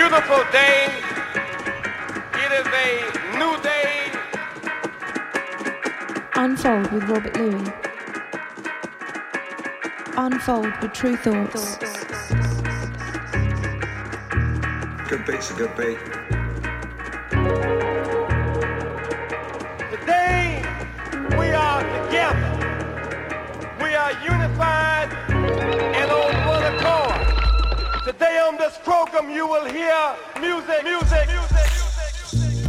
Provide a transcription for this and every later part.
beautiful day. It is a new day. Unfold with Robert Luis. Unfold with Tru Thoughts. Good beat's a good beat. This program you will hear music, music, music, music.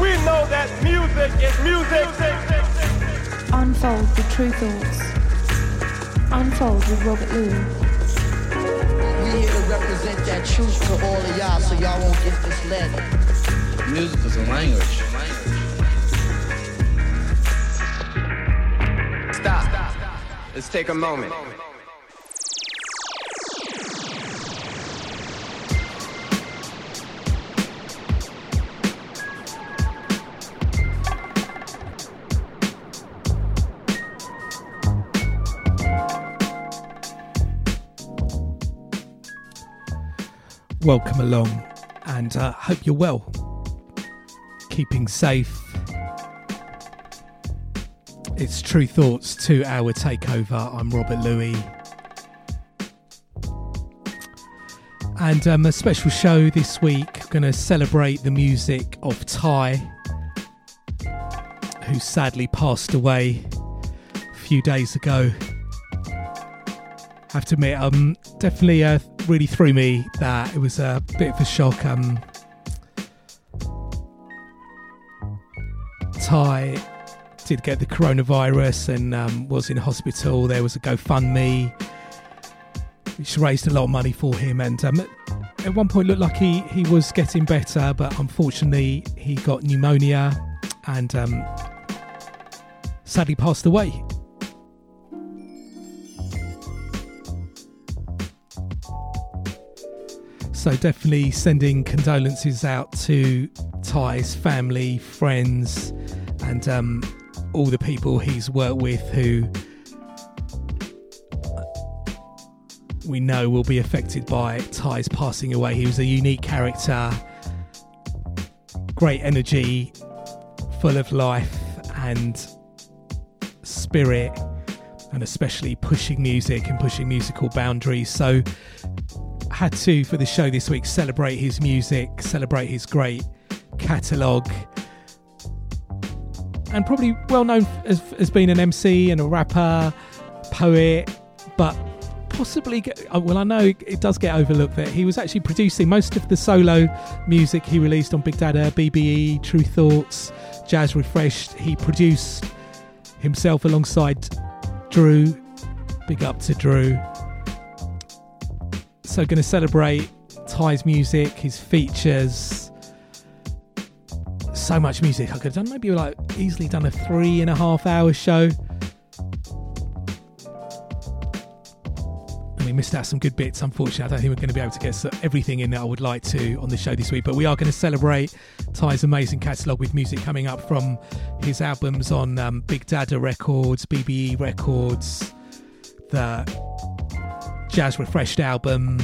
We know that music is music. Unfold with Tru Thoughts. Unfold with Robert Luis. We here to represent that truth to all of y'all so y'all won't get misled. Music is a language. Stop. Let's take a moment. Welcome along and uh, hope you're well. Keeping safe. It's Tru Thoughts two hour takeover. I'm Robert Luis. And um, a special show this week. Going to celebrate the music of ty who sadly passed away a few days ago. I have to admit, um, definitely uh, really threw me that it was a bit of a shock. Um, Ty did get the coronavirus and um, was in hospital. There was a GoFundMe which raised a lot of money for him, and um, at one point looked like he, he was getting better, but unfortunately he got pneumonia and um, sadly passed away. So definitely sending condolences out to Ty's family, friends, and um, all the people he's worked with who we know will be affected by Ty's passing away. He was a unique character, great energy, full of life and spirit, and especially pushing music and pushing musical boundaries. So had to for the show this week celebrate his music, celebrate his great catalogue, and probably well known as, as being an MC and a rapper, poet, but possibly uh, well, I know it does get overlooked that he was actually producing most of the solo music he released on Big Dada, BBE, Tru Thoughts, Jazz Refreshed. He produced himself alongside Drew. Big up to Drew. So, going to celebrate Ty's music, his features. So much music. I could have done maybe like easily done a three and a half hour show. And we missed out some good bits, unfortunately. I don't think we're going to be able to get everything in that I would like to on the show this week, but we are going to celebrate Ty's amazing catalogue with music coming up from his albums on um, Big Dada Records, BBE Records, the Jazz Refreshed album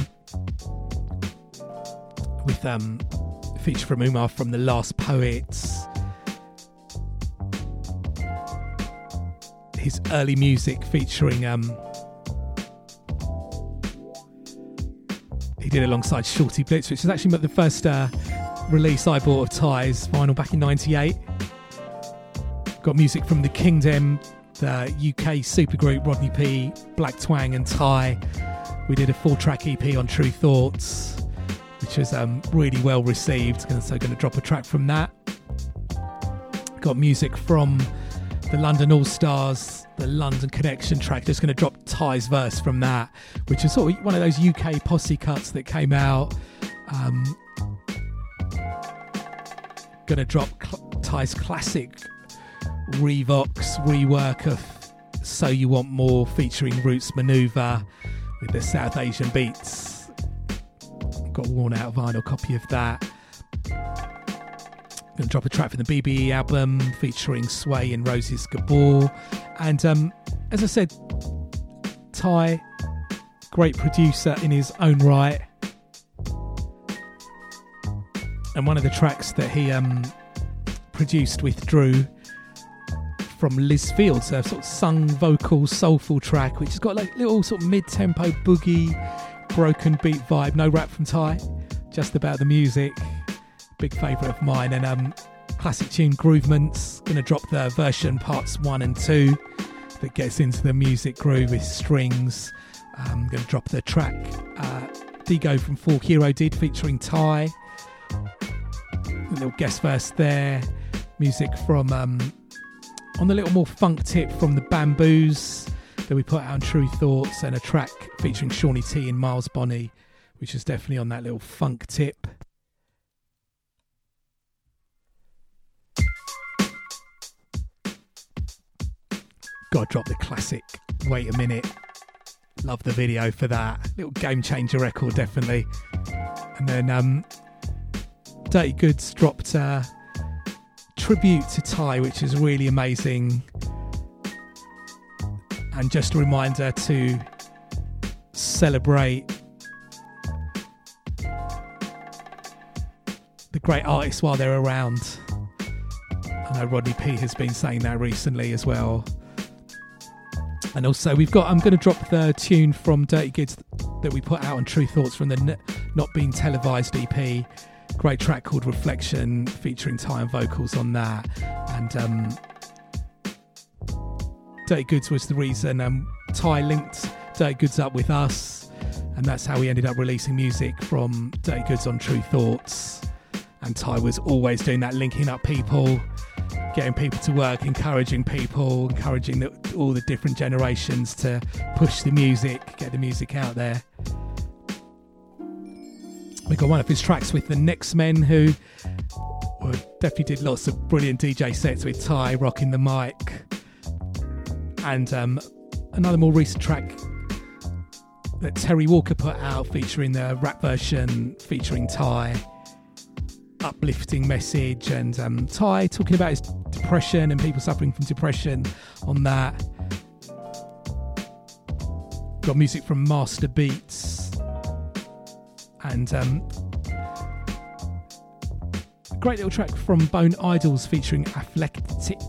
with um feature from Umar from The Last Poets. His early music featuring um he did alongside Shortee Blitz, which is actually the first uh, release I bought of Ty's vinyl back in '98. Got music from The Kingdom, the UK supergroup Rodney P, Blak Twang, and Ty we did a full track EP on Tru Thoughts, which was um, really well received. So, going to drop a track from that. Got music from the London All Stars, the London Connection track. Just going to drop Ty's verse from that, which is sort of one of those UK posse cuts that came out. Um, going to drop cl- Ty's classic Revox rework of So You Want More featuring Roots Manuva with the South Asian beats. Got a worn out vinyl copy of that. Gonna drop a track from the BBE album featuring Sway and Roses Gabor. And um, as I said, Ty, great producer in his own right. And one of the tracks that he um, produced with Drew from Liz Fields, a sort of sung vocal soulful track, which has got like little sort of mid-tempo boogie, broken beat vibe. No rap from Ty, just about the music. Big favourite of mine, and um, classic tune Groovements. Gonna drop the version parts one and two that gets into the music groove with strings. I'm um, gonna drop the track uh, Dego from 4hero did featuring Ty. A little guest verse there. Music from um, on the little more funk tip from the Bamboos that we put out on Tru Thoughts and a track featuring Shawnee T and Miles Bonney, which is definitely on that little funk tip. Gotta drop the classic. Wait a minute. Love the video for that. Little game changer record, definitely. And then um, Dirty Goods dropped uh, tribute to Ty, which is really amazing. And just a reminder to celebrate the great artists while they're around. I know Rodney P has been saying that recently as well. And also, we've got, I'm going to drop the tune from Dirty Goods that we put out on Tru Thoughts from the Not Being Televised EP great track called Reflection featuring Ty and vocals on that. And um, Dirty Goods was the reason um, Ty linked Dirty Goods up with us. And that's how we ended up releasing music from Dirty Goods on Tru Thoughts. And Ty was always doing that, linking up people, getting people to work, encouraging people, encouraging the, all the different generations to push the music, get the music out there. We got one of his tracks with the Next Men, who well, definitely did lots of brilliant DJ sets with Ty rocking the mic, and um, another more recent track that Terri Walker put out featuring the rap version featuring Ty. Uplifting message and um, Ty talking about his depression and people suffering from depression on that. Got music from Master Beats and um, great little track from Bone Idols featuring Athletic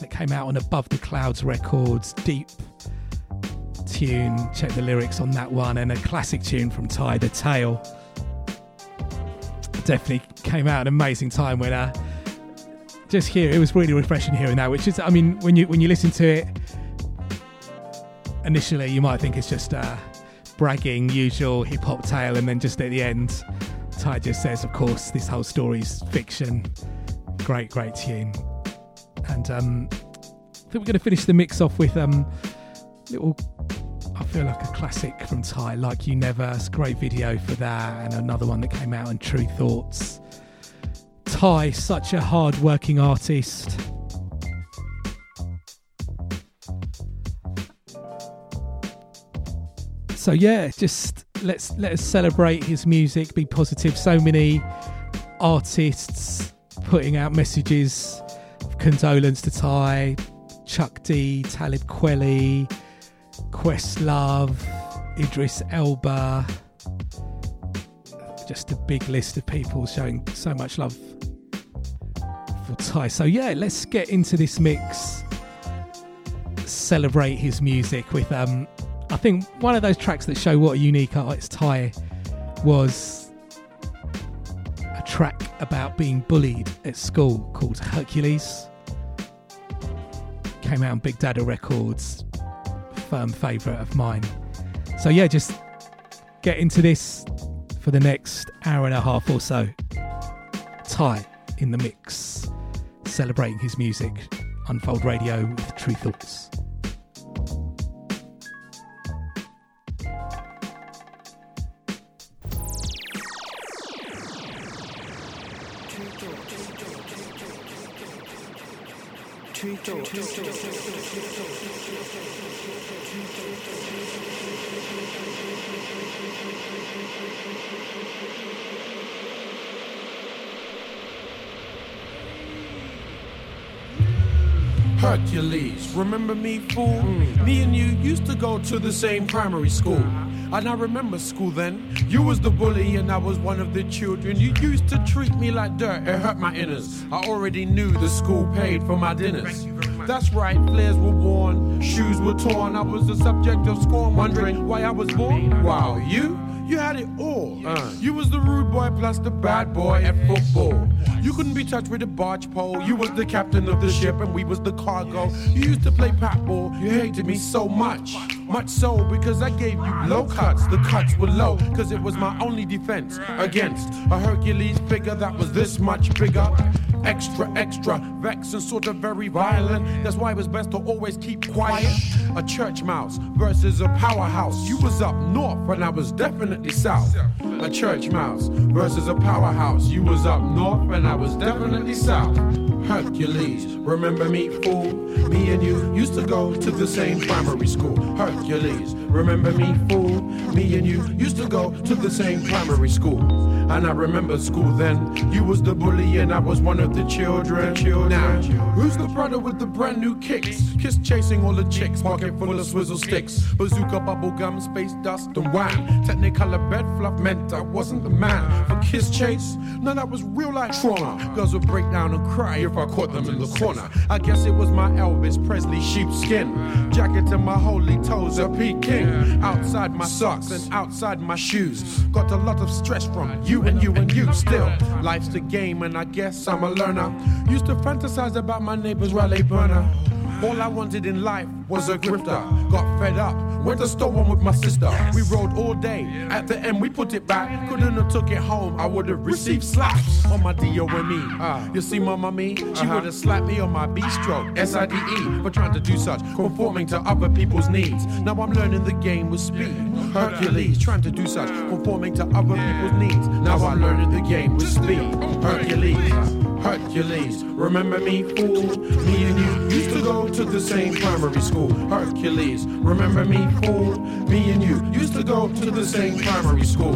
that came out on Above the Clouds Records. Deep tune, check the lyrics on that one, and a classic tune from Ty the Tail. Definitely came out an amazing time when uh, just here it was really refreshing hearing that. Which is, I mean, when you when you listen to it initially, you might think it's just. Uh, bragging, usual hip hop tale, and then just at the end, Ty just says, of course, this whole story's fiction. Great, great tune. And um, I think we're going to finish the mix off with um, little, I feel like a classic from Ty, Like You Never. It's a great video for that, and another one that came out on Tru Thoughts. Ty, such a hard working artist. So yeah, just let's let us celebrate his music, be positive. So many artists putting out messages of condolence to Ty, Chuck D, Talib Kweli, Questlove, Idris Elba. Just a big list of people showing so much love for Ty. So yeah, let's get into this mix. Celebrate his music with um I think one of those tracks that show what a unique artist Ty was a track about being bullied at school called Hercules. Came out on Big Dada Records, firm favourite of mine. So, yeah, just get into this for the next hour and a half or so. Ty in the mix, celebrating his music. Unfold Radio with Tru Thoughts. Hercules, remember me, fool? Me and you used to go to the same primary school. And I remember school then. You was the bully and I was one of the children. You used to treat me like dirt, it hurt my inners. I already knew the school paid for my dinners. That's right, flares were worn, shoes were torn. I was the subject of scorn, wondering why I was born. Wow, you? You had it all. Uh, you was the rude boy plus the bad boy at football. You couldn't be touched with a barge pole. You was the captain of the ship and we was the cargo. You used to play pat ball. You hated me so much. Much so because I gave you low cuts. The cuts were low because it was my only defense against a Hercules figure that was this much bigger. Extra, extra, vexed and sort of very violent. That's why it was best to always keep quiet. A church mouse versus a powerhouse. You was up north and I was definitely south. A church mouse versus a powerhouse. You was up north and I was definitely south. Hercules, remember me, fool? Me and you used to go to the same primary school. Hercules, remember me, fool? Me and you used to go to the same primary school. And I remember school then. You was the bully and I was one of the children. children. Now, who's the brother with the brand new kicks? Kiss chasing all the chicks, pocket full of swizzle sticks. Bazooka, bubble gum, space dust, and wham. Technicolor bed fluff meant I wasn't the man. For kiss chase, no, that was real life trauma. Girls would break down and cry if I caught them in the corner. I guess it was my Elvis Presley sheepskin. Jacket and my holy toes, a Peking. Outside my socks and outside my shoes. Got a lot of stress from you and you and you still. Life's the game, and I guess I'm a learner. Used to fantasize about my neighbor's rally burner. All I wanted in life was a grifter. Got fed up, went to store one with my sister. We rode all day. At the end, we put it back. Couldn't have took it home. I would have received slaps on my D-O-M-E. You see, my mommy, she would have slapped me on my B-stroke, S-I-D-E, for trying to do such, conforming to other people's needs. Now I'm learning the game with speed. Hercules, trying to do such, conforming to other people's needs. Now I'm learning the game with speed. Hercules. Hercules, remember me, fool? Me and you used to go to the same primary school. Hercules, remember me, fool? Me and you used to go to the same primary school.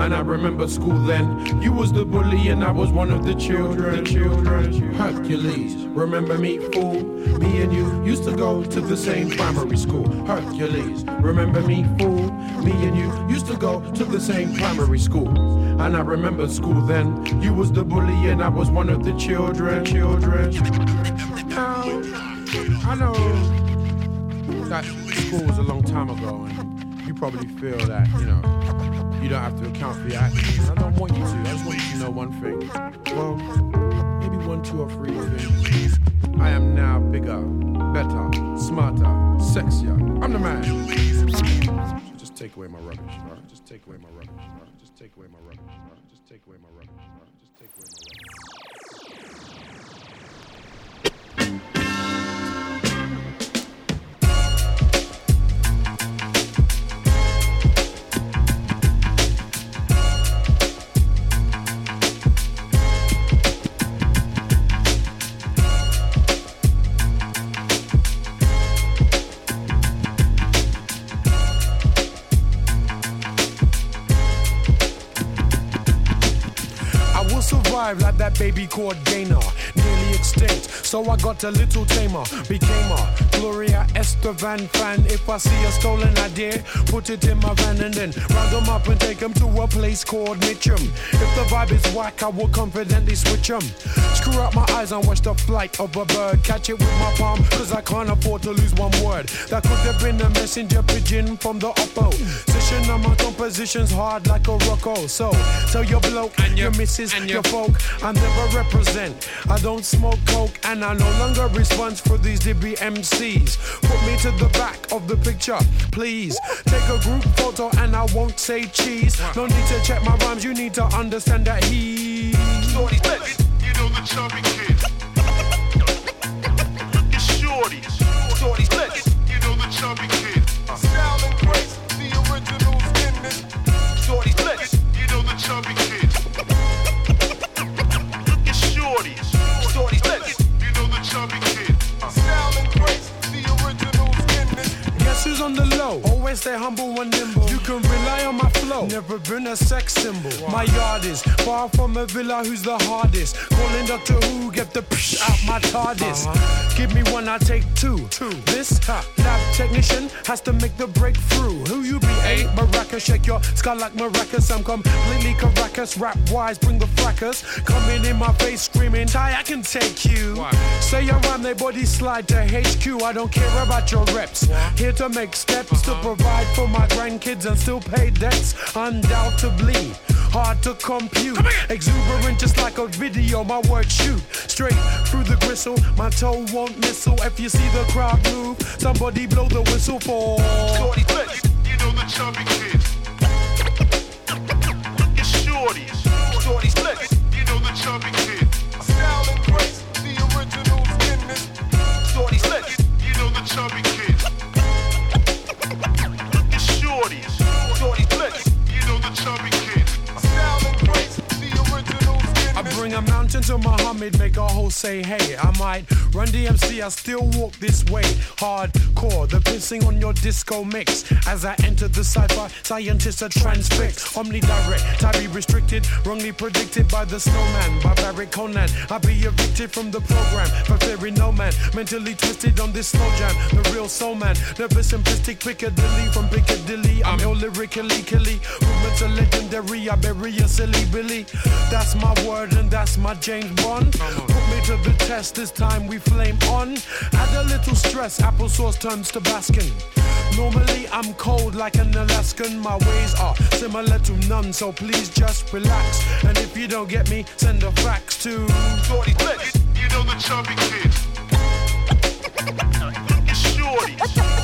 And I remember school then. You was the bully and I was one of the children. Children. Hercules, remember me, fool? Me and you used to go to the same primary school. Hercules, remember me, fool? Me and you used to go to the same primary school. And I remember school then. You was the bully and I was one of the children. Children. Now, I know that school was a long time ago, and you probably feel that you know you don't have to account for your actions. I don't want you to. I just want you to know one thing. Well, maybe one, two, or three things. I am now bigger, better, smarter, sexier. I'm the man. Take away my rubbish? Just take away my rubbish? Just take away my rubbish? Just take away my rubbish, baby called Dana. Extinct, so I got a little tamer. Became a Gloria Estefan fan. If I see a stolen idea, put it in my van and then round them up and take them to a place called Mitcham. If the vibe is whack, I will confidently switch them. Screw up my eyes and watch the flight of a bird. Catch it with my palm, cause I can't afford to lose one word. That could have been a messenger pigeon from the opposition. of my composition's hard like a rocko. So tell your bloke and your missus and your folk I never represent. I don't smoke coke and I no longer respond for these DB MCs. Put me to the back of the picture, please. Take a group photo and I won't say cheese. No need to check my rhymes, you need to understand that he. You know the chubby kid. Always stay humble and nimble. You can rely on my flow. Never been a sex symbol. My yard is far from a villa. Who's the hardest? Calling Doctor Who, get the psh out my TARDIS. Uh-huh. Give me one, I take two. Two. This ha, lab technician has to make the breakthrough. Who you be? Eh? A maracas, shake your skull like maracas. I'm completely Caracas, rap wise, bring the fracas. Coming in my face, screaming, Ty, I can take you. Say around their body slide to HQ. I don't care about your reps. Here to make steps to uh-huh. Provide for my grandkids and still pay debts. Undoubtedly. Hard to compute, exuberant just like a video. My words shoot straight through the gristle. My toe won't missile. If you see the crowd move, somebody blow the whistle for. Shorty Flex, you know the chubby kid. It's Shorty. Shorty Flex, you know the chubby kid. Mountain to Muhammad, make a hoe say hey. I might run DMC, I still walk this way. Hardcore, the pissing on your disco mix. As I enter the cipher, scientists are transfixed. Omnidirect, I be restricted, wrongly predicted by the snowman. Barbaric Conan, I be evicted from the program. For fearing no man, mentally twisted on this slow jam. The real soul man, never simplistic Piccadilly from Piccadilly. I'm ill lyrically, killy. Movements are legendary, I bury a silly Billy. That's my word and that's my James Bond. Put me to the test, this time we flame on. Add a little stress, applesauce turns to Baskin. Normally I'm cold like an Alaskan. My ways are similar to none, so please just relax. And if you don't get me, send a fax to. Shorty Flex, you know the chubby kid. It's Shorty.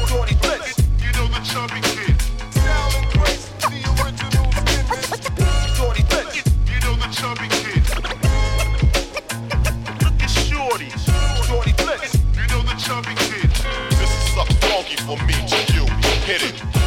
Shorty Flex, you know the chubby kid. For me to you. Hit it.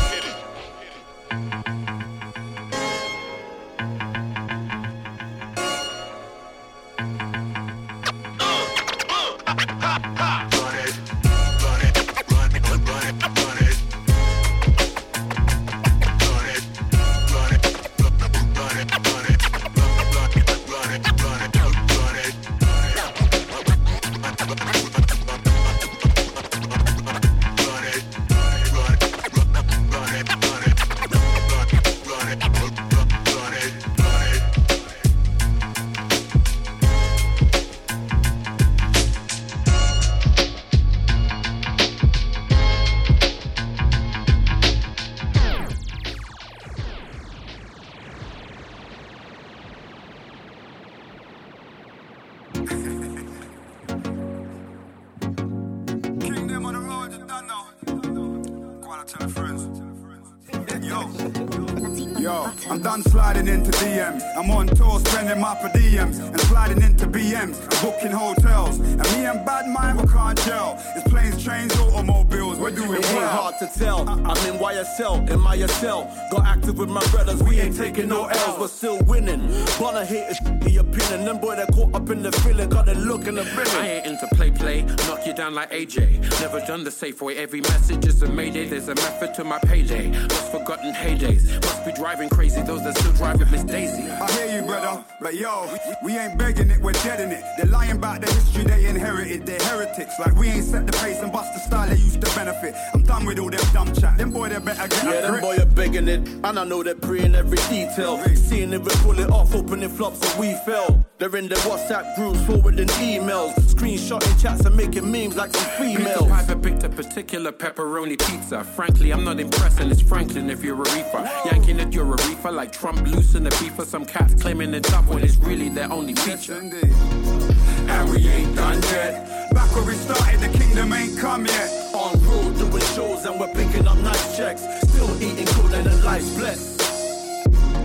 AJ. Never done the safe way, every message is a mayday. There's a method to my payday. Lost forgotten heydays. Must driving crazy, those that still drive with Miss Daisy. I hear you, brother, but yo, we, we ain't begging it, we're dead in it. They're lying about the history they inherited. They're heretics, like we ain't set the pace and bust the style they used to benefit. I'm done with all them dumb chat. Them boy, they better get Yeah, a them boy are begging it, and I know they're praying every detail. Seeing if we pull it off, opening flops and we fell. They're in the WhatsApp groups, forwarding emails, screenshotting chats and making memes like some females. Peter females. Piper picked a particular pepperoni pizza. Frankly, I'm not impressed, and it's Franklin if you're a reefer. Yanking at you're a reefer, like Trump loosened the beef for some cats claiming the tough when it's really their only feature. And we ain't done yet. Back where we started, the kingdom ain't come yet. On road doing shows and we're picking up nice checks. Still eating good and the life's blessed.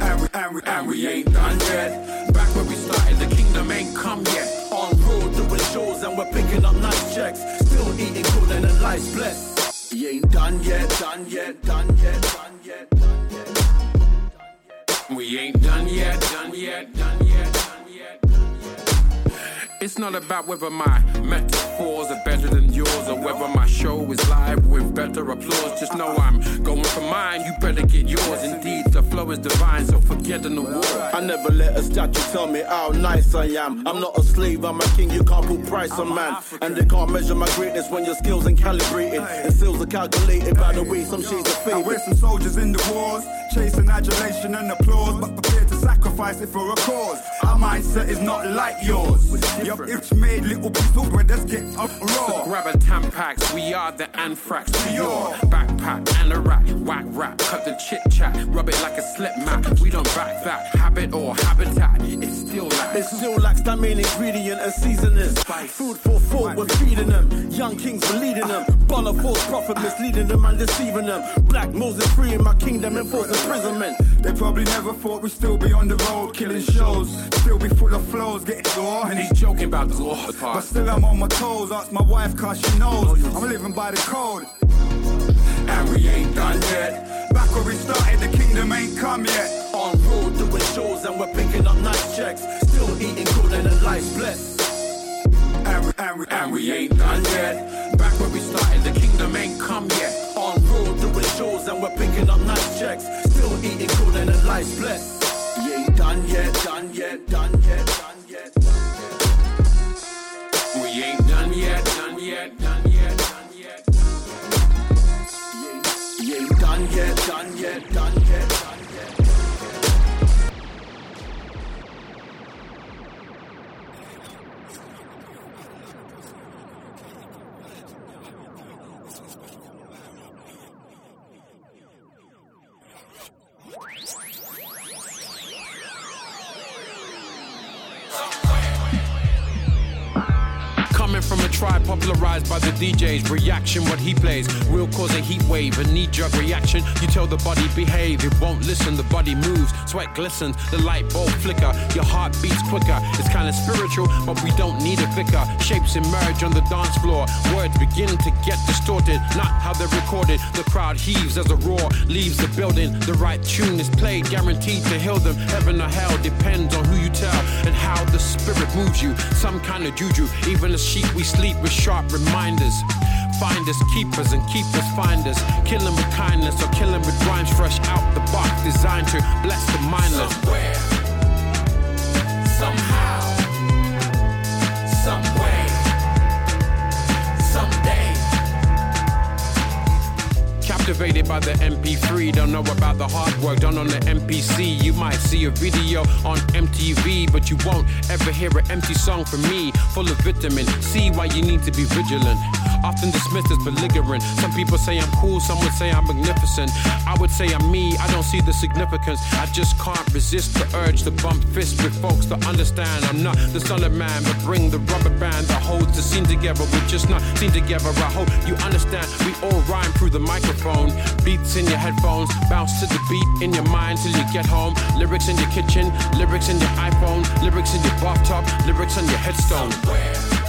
And we, and we, And we ain't done yet. Back where we started, the kingdom ain't come yet. On road doing shows and we're picking up nice checks. Still eating good and the life's blessed. He ain't done yet, done yet, done yet, done yet, done yet. We ain't done yet, done yet, done yet, It's not about whether my metaphors yours are better than yours, or whether my show is live with better applause. Just know I'm going for mine, you better get yours. Indeed, the flow is divine, so forget an award. I never let a statue tell me how nice I am. I'm not a slave, I'm a king, you can't put price on man. And they can't measure my greatness when your skills ain't calibrated. And skills are calculated by the way some shades are faded. we're some soldiers in the wars, chasing adulation and applause, but prepared to sacrifice it for a cause. Our mindset is not like yours. Your itch made little pistol brothers get up raw. So grab a Tampax, we are the anthrax. Your backpack and a rack, whack rap, cut the chit chat, rub it like a slip mat. We don't back that habit or habitat. It's still lacks. It still lacks that main ingredient and seasoning. Food for thought, we're feeding them. Young kings, we're leading them. Baller false prophet, misleading them and deceiving them. Black Moses free in my kingdom, enforced imprisonment. They probably never thought we'd still be on the road, killing shows. Still be full of flows, getting raw. And he's joking about the law But still, I'm on my toes. Ask my wife, cause she knows I'm living by the code. And we ain't done yet. Back where we started, the kingdom ain't come yet. On road doing shows and we're picking up nice checks. Still eating good and a life's blessed. And we, and we, and we ain't done yet. Back where we started, the kingdom ain't come yet. On road doing shows and we're picking up nice checks. Still eating good and a life's blessed. Done yet, done yet, done yet, done tribe popularized by the DJs, reaction what he plays will cause a heat wave, a knee jerk reaction. You tell the body behave, it won't listen. The body moves, sweat glistens, the light bulb flicker, your heart beats quicker. It's kind of spiritual, but we don't need a vicar. Shapes emerge on the dance floor, words begin to get distorted, not how they're recorded. The crowd heaves as a roar leaves the building. The right tune is played, guaranteed to heal them. Heaven or hell depends on who you tell and how the spirit moves you. Some kind of juju, even as sheep we sleep with sharp reminders. Find us, keep us, and keep us, find us. Kill 'em with kindness or kill 'em with rhymes fresh out the box, designed to bless the mindless. Somewhere, somehow, Captivated by the MP3, don't know about the hard work done on the MPC. You might see a video on MTV, but you won't ever hear an empty song from me, full of vitamin. See why you need to be vigilant. Often dismissed as belligerent. Some people say I'm cool, some would say I'm magnificent. I would say I'm me, I don't see the significance. I just can't resist the urge to bump fists with folks to understand I'm not the solid man, but bring the rubber band that holds the scene together. We're just not seen together. I hope you understand. We all rhyme through the microphone. Beats in your headphones, bounce to the beat in your mind till you get home. Lyrics in your kitchen, lyrics in your iPhone, lyrics in your bathtub, lyrics on your headstone. Somewhere,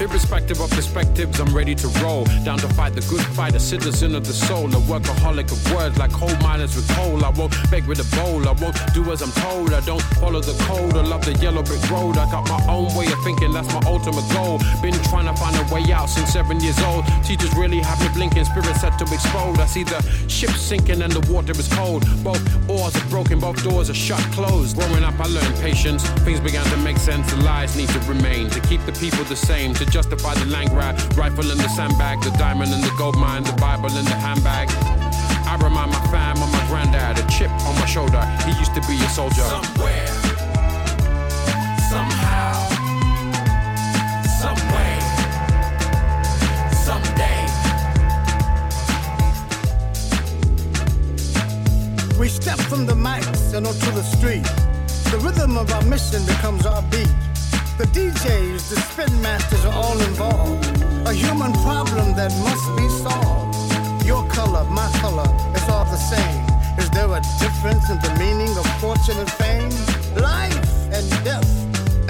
Irrespective of perspectives, I'm ready to roll. Down to fight the good fight, a citizen of the soul, a workaholic of words like coal miners with coal. I won't beg with a bowl, I won't do as I'm told. I don't follow the code, I love the yellow brick road. I got my own way of thinking, that's my ultimate goal. Been trying to find a way out since seven years old. Teachers really have me blinking, spirit set to explode. I see the ship sinking and the water is cold. Both oars are broken, both doors are shut, closed. Growing up, I learned patience. Things began to make sense, the lies need to remain. To keep the people the same, to justify the land grab, rifle in the sandbag, the diamond in the gold mine, the Bible in the handbag. I remind my fam of my granddad, a chip on my shoulder. He used to be a soldier. Somewhere, somehow, some way, someday. We step from the mics and onto the street. The rhythm of our mission becomes our beat. The DJs, the spin masters are all involved. A human problem that must be solved. Your color, my color, it's all the same. Is there a difference in the meaning of fortune and fame? Life and death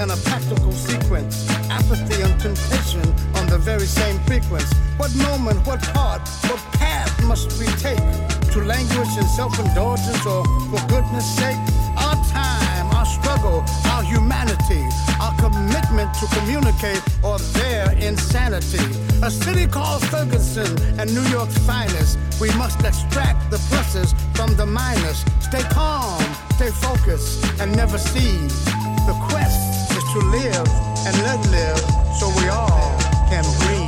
in a practical sequence. Apathy and temptation on the very same frequency. What moment, what part, what path must we take to languish in self-indulgence or for goodness sake? Our time, our struggle, our humanity, our commitment to communicate or their insanity. A city called Ferguson and New York's finest. We must extract the pluses from the minus. Stay calm, stay focused, and never cease. The quest is to live and let live so we all can breathe. Can breathe.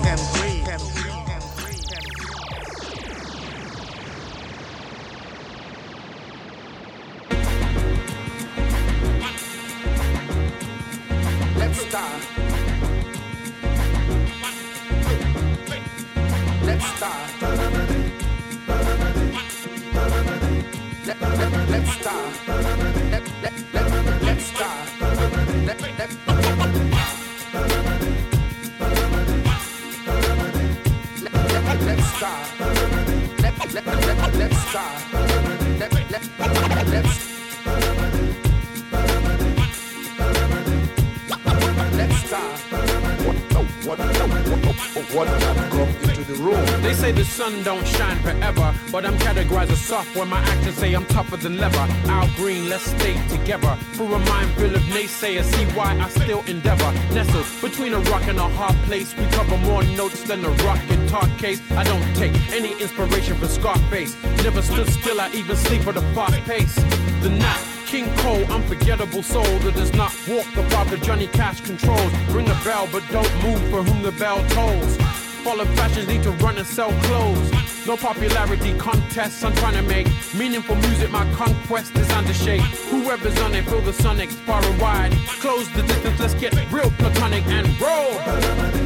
Forever, but I'm categorized as soft when my actions say I'm tougher than leather. Al Green, let's stay together. Through a mind full of naysayers, see why I still endeavor. Nestled between a rock and a hard place, we cover more notes than a rock guitar case. I don't take any inspiration from Scarface. Never stood still, I even sleep at a fast pace. The night King Cole, unforgettable soul that does not walk the path that Johnny Cash controls. Ring the bell, but don't move for whom the bell tolls. Follow fashions, need to run and sell clothes. No popularity contests, I'm trying to make meaningful music. My conquest is under shake. Whoever's on it, feel the sonic far and wide. Close the distance, let's get real platonic and roll.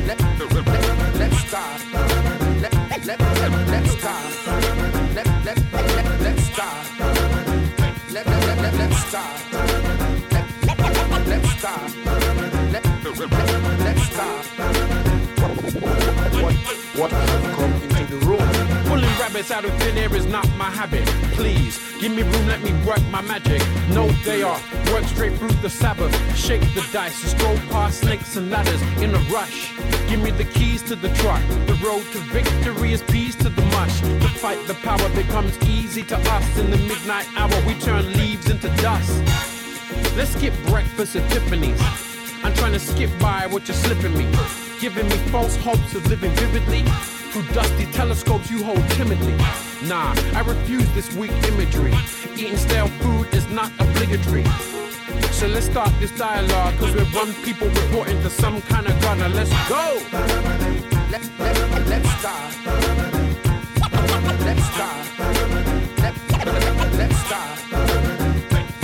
Let, let, let, let's start. Let, let, let, let's start. Let, let, let, let's start. Let, let, let, let, let's start. Let, let, let, let's start. Let, let, let, let's start what, what have come rabbits out of thin air is not my habit. Please, give me room, let me work my magic. No day off, work straight through the Sabbath. Shake the dice stroll past snakes and ladders in a rush. Give me the keys to the truck. The road to victory is peace to the mush. To fight the power becomes easy to us. In the midnight hour, we turn leaves into dust. Let's skip breakfast at Tiffany's. I'm trying to skip by what you're slipping me giving me false hopes of living vividly. Through dusty telescopes you hold timidly. Nah, I refuse this weak imagery. Eating stale food is not obligatory. So let's start this dialogue, cause we're one people reporting to some kind of. Now let's go! Let, let, let's start. Let's start. Let, let, let's start.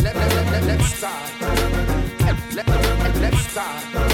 Let, let, let, let's start. Let, let, let's start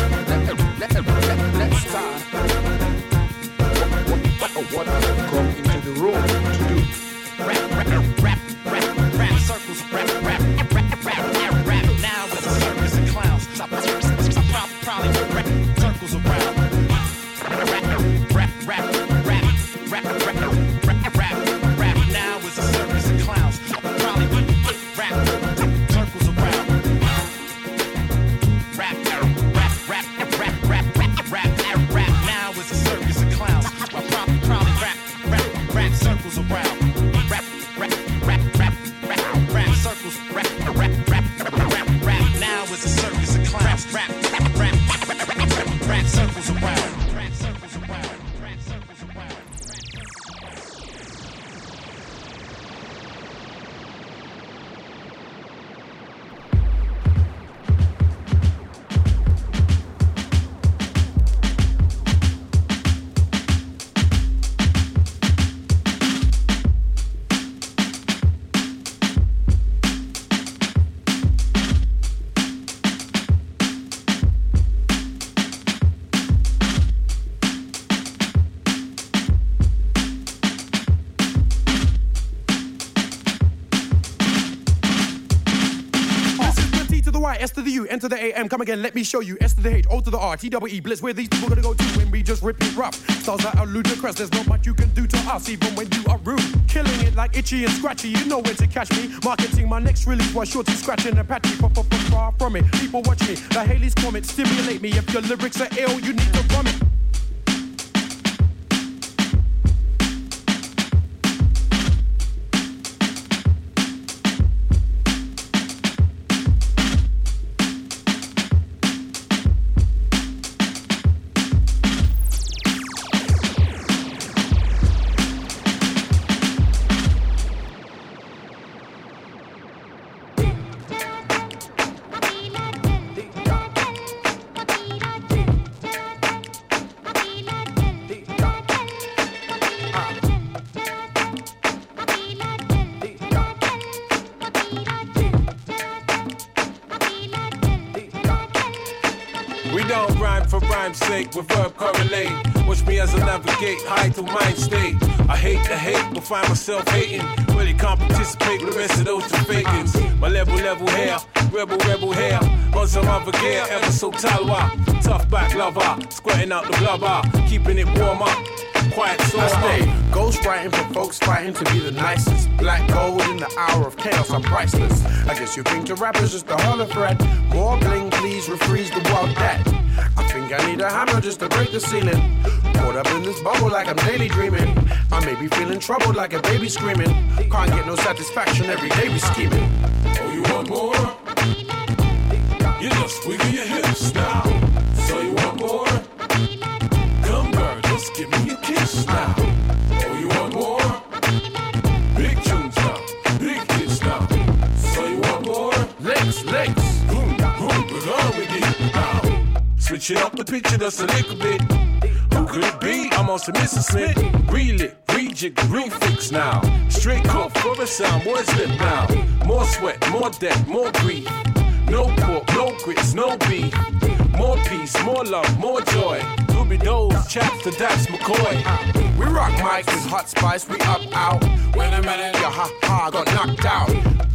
to the AM, come again, let me show you. S to the H, O to the R, T W E, blitz where these people gonna go to when we just rip it rough. Styles that are ludicrous, there's not much you can do to us, even when you are rude. Killing it like itchy and scratchy, you know where to catch me. Marketing my next release while shorty scratching a patchy, far from it. People watch me, the Halley's Comet, stimulate me. If your lyrics are ill, you need to vomit. Sake, with verb correlate. Watch me as I navigate high to mind state. I hate the hate, but find myself hating. Really can't participate with the rest of those two fakings. My level, level hair, rebel, rebel hair. On some other gear, ever so talwa. Tough back lover, squirting out the blubber. Keeping it warm up, quiet so I stay ghost writing for folks fighting to be the nicest. Black gold in the hour of chaos, I'm priceless. I guess you think the rapper's just a hollow thread. More bling, please refreeze the world that. I think I need a hammer just to break the ceiling. Caught up in this bubble like I'm daily dreaming. I may be feeling troubled like a baby screaming. Can't get no satisfaction every day we scheming. Oh, you want more? You just wiggle your hips now. So you want more? Come, girl, just give me a kiss now. Switching up the picture just a little bit. Who could it be? I'm on some Mrs. Smith. Reel it, rejig, refix now. Straight cut for a sound, boy slip now. More sweat, more debt, more grief. No pork, no grits, no beef. More peace, more love, more joy. Ruby Doe's, chaps to McCoy. We rock mics with hot spice, we up out. Wait a minute, your ha ha got knocked out.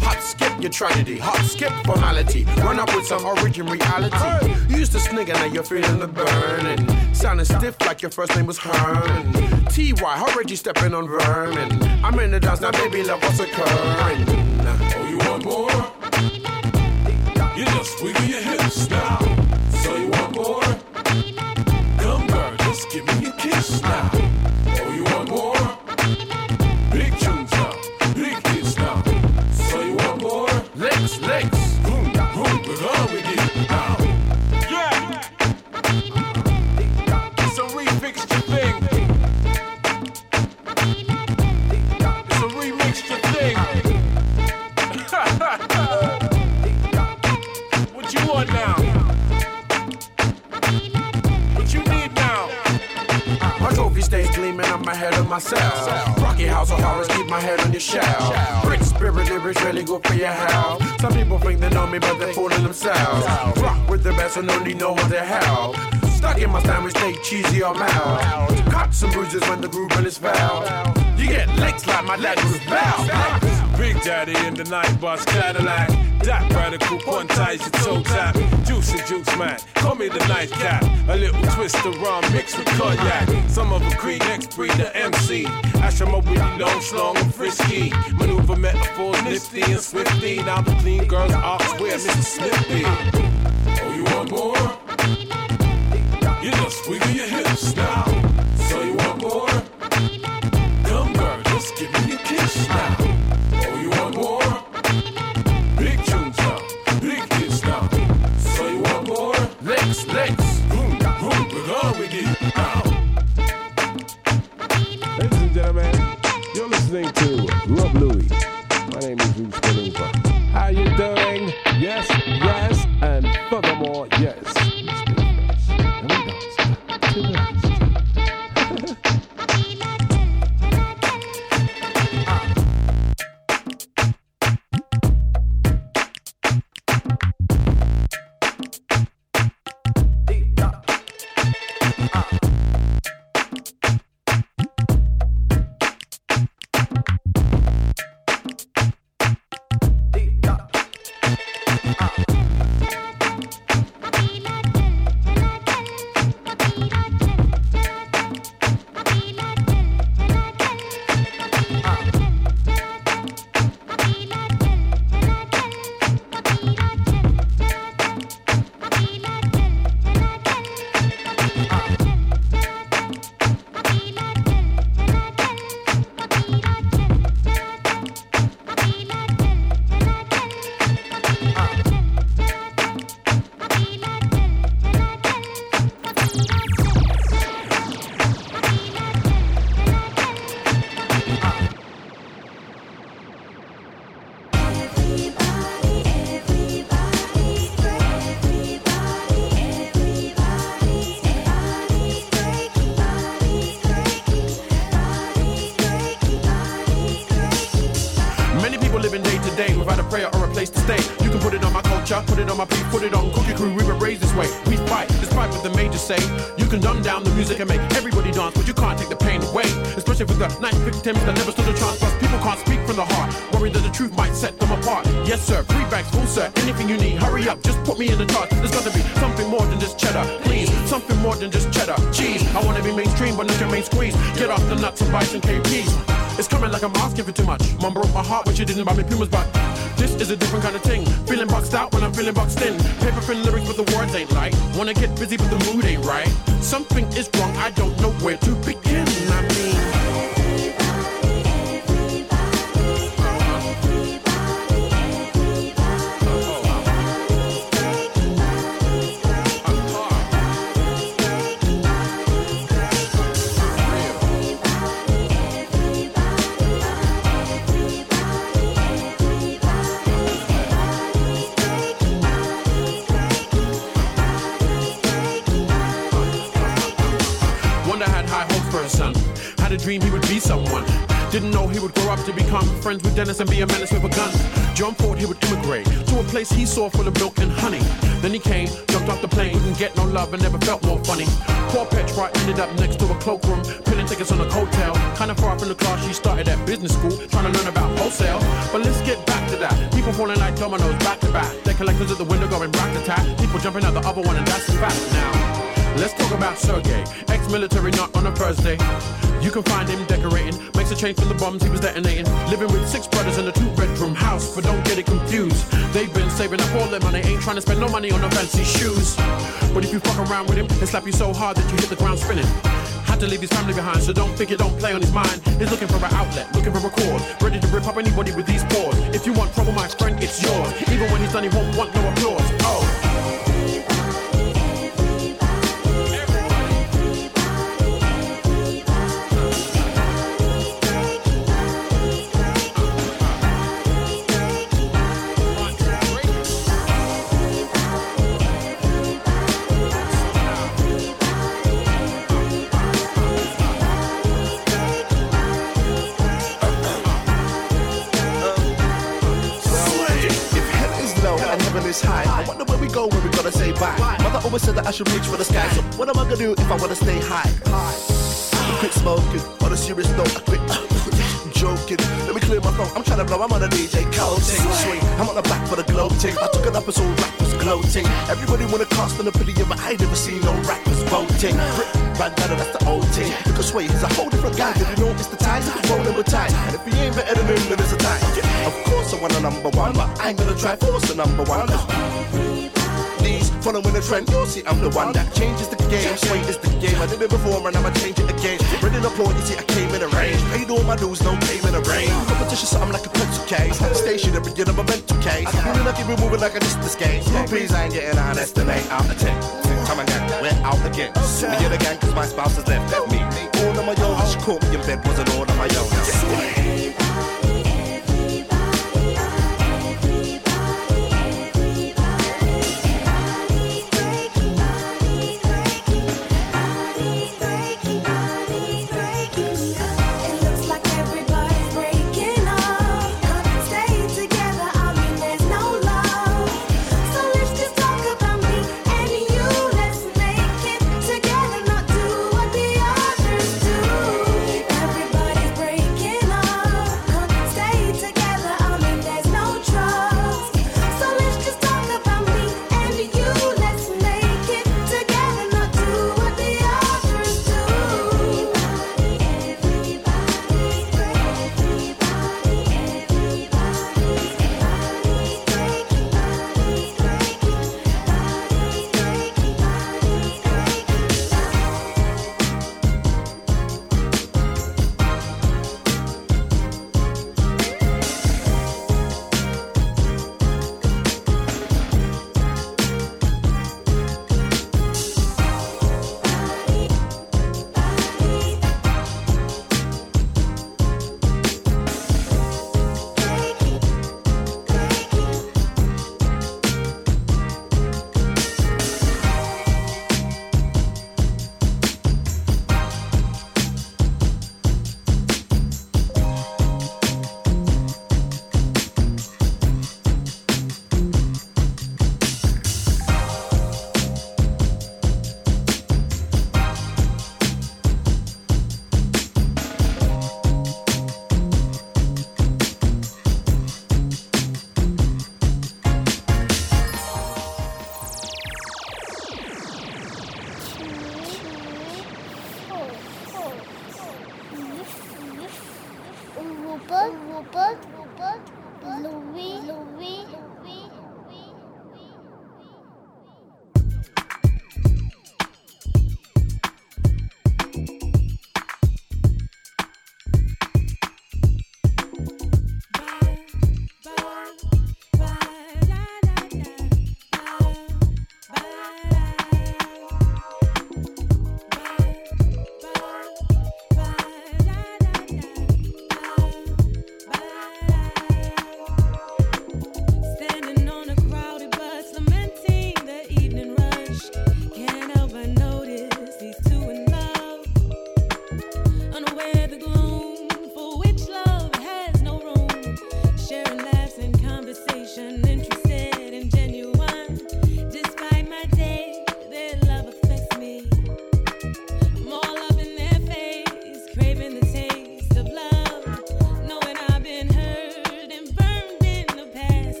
Hot skip your tragedy, hot skip formality. Run up with some origin reality. Used to snigger, now you're feeling the burning. Sounding stiff like your first name was Herman. TY, how Reggie stepping on vermin. I'm in the dance now, baby, love what's occurring. Oh, you want more? You just wiggle your hips now. So you want more? Give me a kiss now. Oh, you I'm ahead of myself. Rocky House of Horrors, keep my head on your shelf. Rich spirit lyrics really good for your health. Some people think they know me, but they're fooling themselves. Rock with the best and only know what the hell. Stuck in my sandwich, stay cheesy or mouth. Cuts some bruises when the grooving is foul. You get licks like my dad was bow. Big Daddy in the night bus Cadillac. That radical quantize your toe tap. Juicy juice man, call me the night cat. A little twist of rum mixed with cognac. Some of a creed, next breed the MC. Asher Mobility long, strong and frisky. Maneuver metaphors nifty and swifty. Now the clean girls ox where Mr. Slippy. Oh, you want more? You just wiggle your hips now. Listening to Rob Luis. My name is Bruce Palumba. How you doing? Yes, victims that never stood a chance. Plus, people can't speak from the heart, worried that the truth might set them apart. Yes, sir, free bags, full sir. Anything you need, hurry up, just put me in the chart. There's got to be something more than just cheddar, please. Something more than just cheddar, cheese. I wanna be mainstream, but not your main squeeze. Get off the nuts and some KPs. It's coming like I'm asking for too much. Mom broke my heart when she didn't buy me Pumas, but this is a different kind of thing. Feeling boxed out when I'm feeling boxed in. Paper thin lyrics, but the words ain't light. Wanna get busy, but the mood ain't right. Something is wrong, I don't know where to begin. And be a menace with a gun. John thought he would immigrate to a place he saw full of milk and honey. Then he came, jumped off the plane, didn't get no love and never felt more funny. Poor Petra ended up next to a cloakroom, pinning tickets on a coattail. Kinda far from the class she started at business school, trying to learn about wholesale. But let's get back to that. People falling like dominoes back to back. Their collectors at the window going back to tack. People jumping out the other one and that's a fact now. Let's talk about Sergey, ex-military, not on a Thursday. You can find him decorating, a change from the bombs he was detonating. Living with six brothers in a two-bedroom house, but don't get it confused. They've been saving up all their money, ain't trying to spend no money on no fancy shoes. But if you fuck around with him, he'll slap you so hard that you hit the ground spinning. Had to leave his family behind, so don't think it don't play on his mind. He's looking for an outlet, looking for a chord, ready to rip up anybody with these paws. If you want trouble, my friend, it's yours. Even when he's done, he won't want no applause. Do if I wanna stay high? I quit smoking, on a serious note, I quit. Joking, let me clear my throat. I'm trying to blow, I'm on a DJ coating. Swing, I'm on the back for the gloating. I took it up as all rappers gloating. Everybody wanna cast an opinion, but I never seen no rappers voting. Rip, bandana, that's the old thing. Because sway, he's a whole different guy. Did you know it's the time? Rolling with time. And if he ain't better than him, then it's a. Yeah, of course I want a number one, but I ain't gonna try force a number one. Following the trend, you'll see I'm the one that changes the game. Sway is the game. I did it before and I'ma change it again. Ready to pour, you see I came in a range. Paid all my dues, no in of rain. Competition, something like a pencil case. station Stationary, you know, a mental case. Feeling like you're moving like a distance game. Please, I ain't getting on estimate out of 10. Come again, we're out again. Me yet again, cause my spouse has left me. All on my own, she caught me in bed, wasn't all on my own. Together,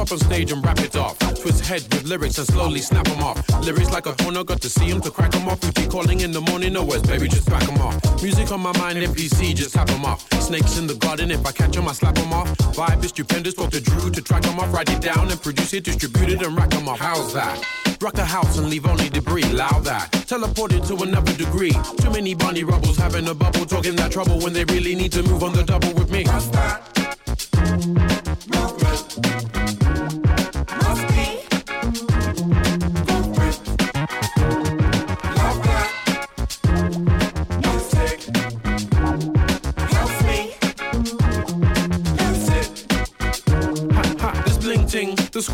up on stage and rap it off. Twist head with lyrics and slowly snap them off. Lyrics like a corner, got to see them to crack them off. You keep calling in the morning, no baby, just back them off. Music on my mind, MPC, just tap them off. Snakes in the garden, if I catch them, I slap them off. Vibe is stupendous, talk to Drew to track them off. Write it down and produce it, distribute it and rack them off. How's that? Rock a house and leave only debris, loud that. Teleported to another degree. Too many bunny rubbles having a bubble, talking that trouble when they really need to move on the double with me. That?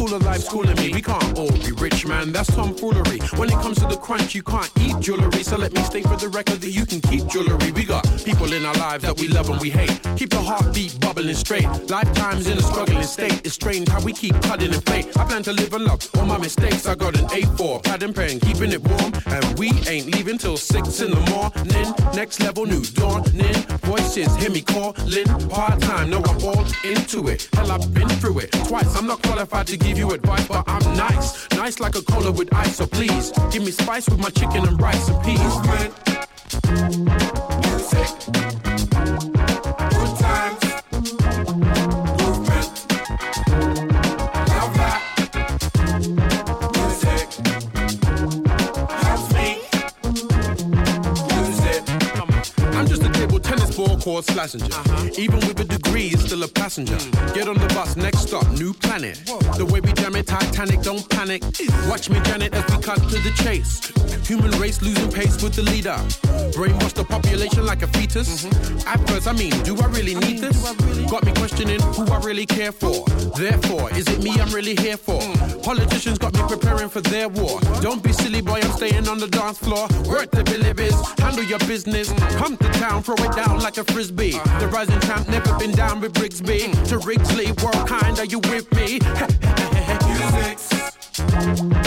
Of life schooling me. We can't all be rich, man. That's tomfoolery. When it comes to the crunch, you can't eat jewelry. So let me state for the record that you can keep jewelry. We got people in our lives that we love and we hate. Keep the heartbeat bubbling straight. Lifetimes in a struggling state. It's strange how we keep cutting and fate. I plan to live and love all my mistakes. I got an A4, pad and pen, keeping it warm. And we ain't leaving till six in the morning. Next level, new dawning. Voices hear me calling. Part time, no, I'm all into it. Hell, I've been through it twice. I'm not qualified to give you advice, but I'm nice. Nice like a cola with ice, so please give me spice with my chicken and rice and peas. Movement. Music. Uh-huh. Even with a degree, it's still a passenger. Get on the bus, next stop, new planet. The way we jam it, Titanic, don't panic. Watch me, Janet, as we cut to the chase. Human race losing pace with the leader. Brainwash the population like a fetus. At first, I mean, do I really need this? Got me questioning who I really care for. Therefore, is it me I'm really here for? Politicians got me preparing for their war. Don't be silly, boy, I'm staying on the dance floor. Work the Billy handle your business. Come to town, throw it down like a frisbee. The rising champ never been down with Brigsby. To Wrigsley, world kind, are you with me? Music's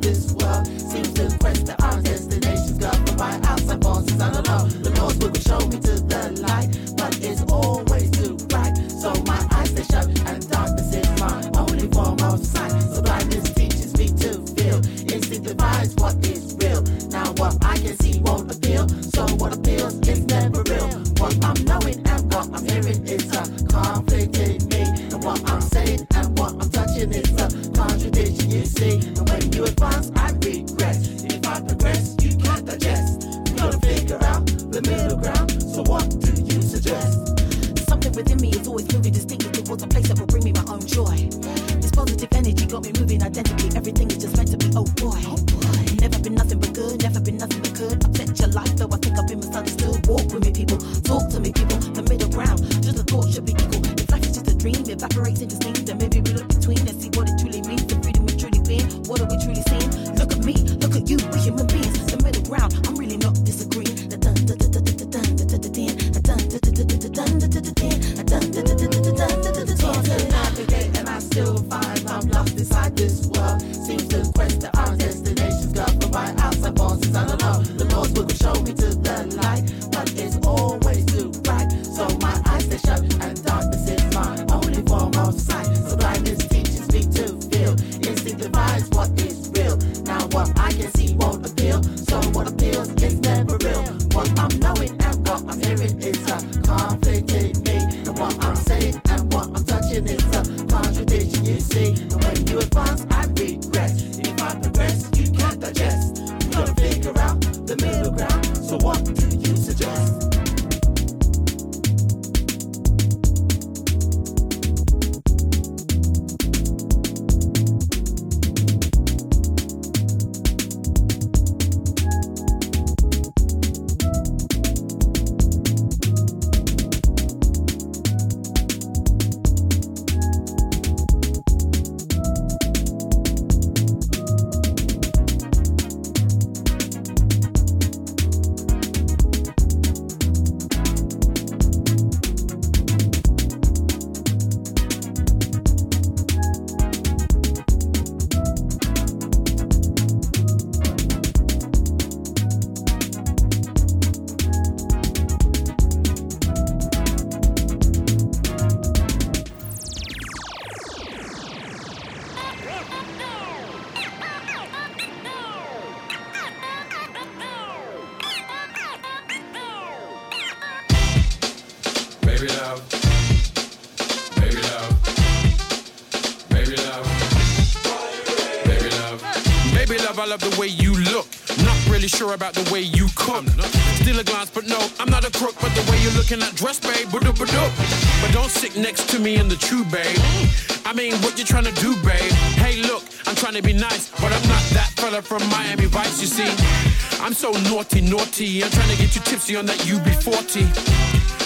this way. love the way you look. Not really sure about the way you cook. Still a glance, but no, I'm not a crook. But the way you're looking at dress, babe, ba-doop, ba-doop. But don't sit next to me in the tube, babe. I mean, what you trying to do, babe? Hey, look, I'm trying to be nice, but I'm not that fella from Miami Vice, you see. I'm so naughty, naughty. I'm trying to get you tipsy on that UB40.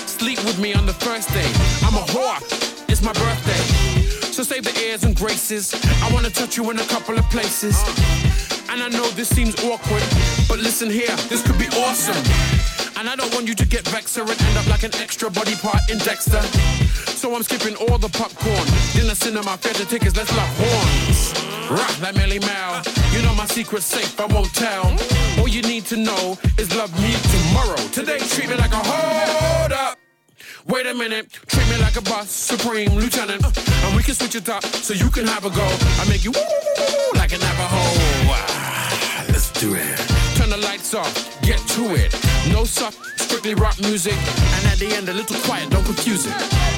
Sleep with me on the first day. I'm a whore. It's my birthday. So save the airs and graces. I wanna touch you in a couple of places. Uh. And I know this seems awkward, but listen here, this could be awesome. And I don't want you to get vexed and end up like an extra body part in Dexter. So I'm skipping all the popcorn. Dinner, cinema, theater tickets, let's lock horns. Rock like Melly Mal. You know my secret's safe, I won't tell. All you need to know is love me tomorrow. Today, treat me like a hold up. Wait a minute, treat me like a boss, supreme lieutenant. Uh, and we can switch it up so you can have a go. I make you woo like an Navajo. Ah, let's do it. Turn the lights off, get to it. No suck, strictly rock music. And at the end, a little quiet, don't confuse it.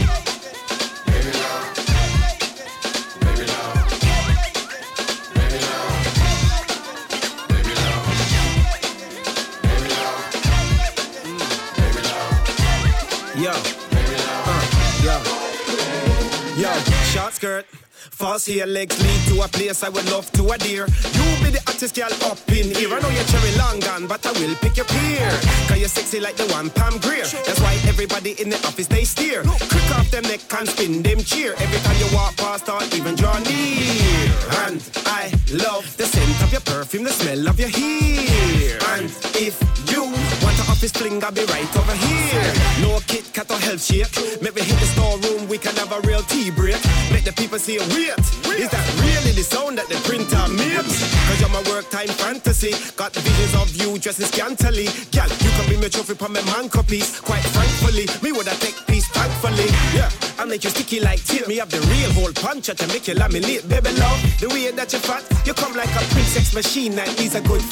Cross here, legs lead to a place I would love to adhere. You be the hottest girl up in here. I know you're cherry long gone, but I will pick your peer. Cause you're sexy like the one Pam Grier. That's why everybody in the office they steer. Crick off them neck and spin them cheer. Every time you walk past or even draw near. And I love the scent of your perfume, the smell of your hair. And if you want an office fling, I'll be right over here. No Kit Kat or health shake. Make me hit the storeroom, we can have a real tea break. Make the people say, wait, is that really the sound that the printer makes? Cause you're my work time fantasy. Got visions of you dressing scantily. Gal, you can be my trophy for my man copies. Quite frankly, me would I take peace thankfully. Yeah, I make you sticky like tape. Me have the real hole puncher to make you laminate. Baby love, the way that you fat, you come like a princess machine. That is a good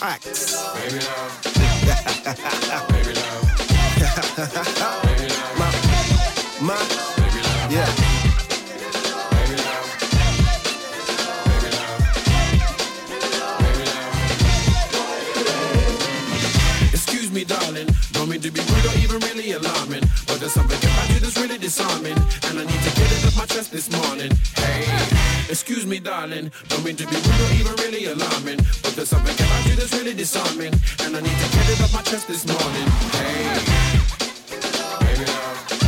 acts. Baby love. Excuse me, darling. Don't mean to be rude or even really alarming. But there's something about you that's really disarming. And I need to get it off my chest this morning. Hey, excuse me, darling. Don't mean to be rude or even really alarming. But there's something about you that's really disarming. And I need to get it off my chest this morning. Hey, baby love.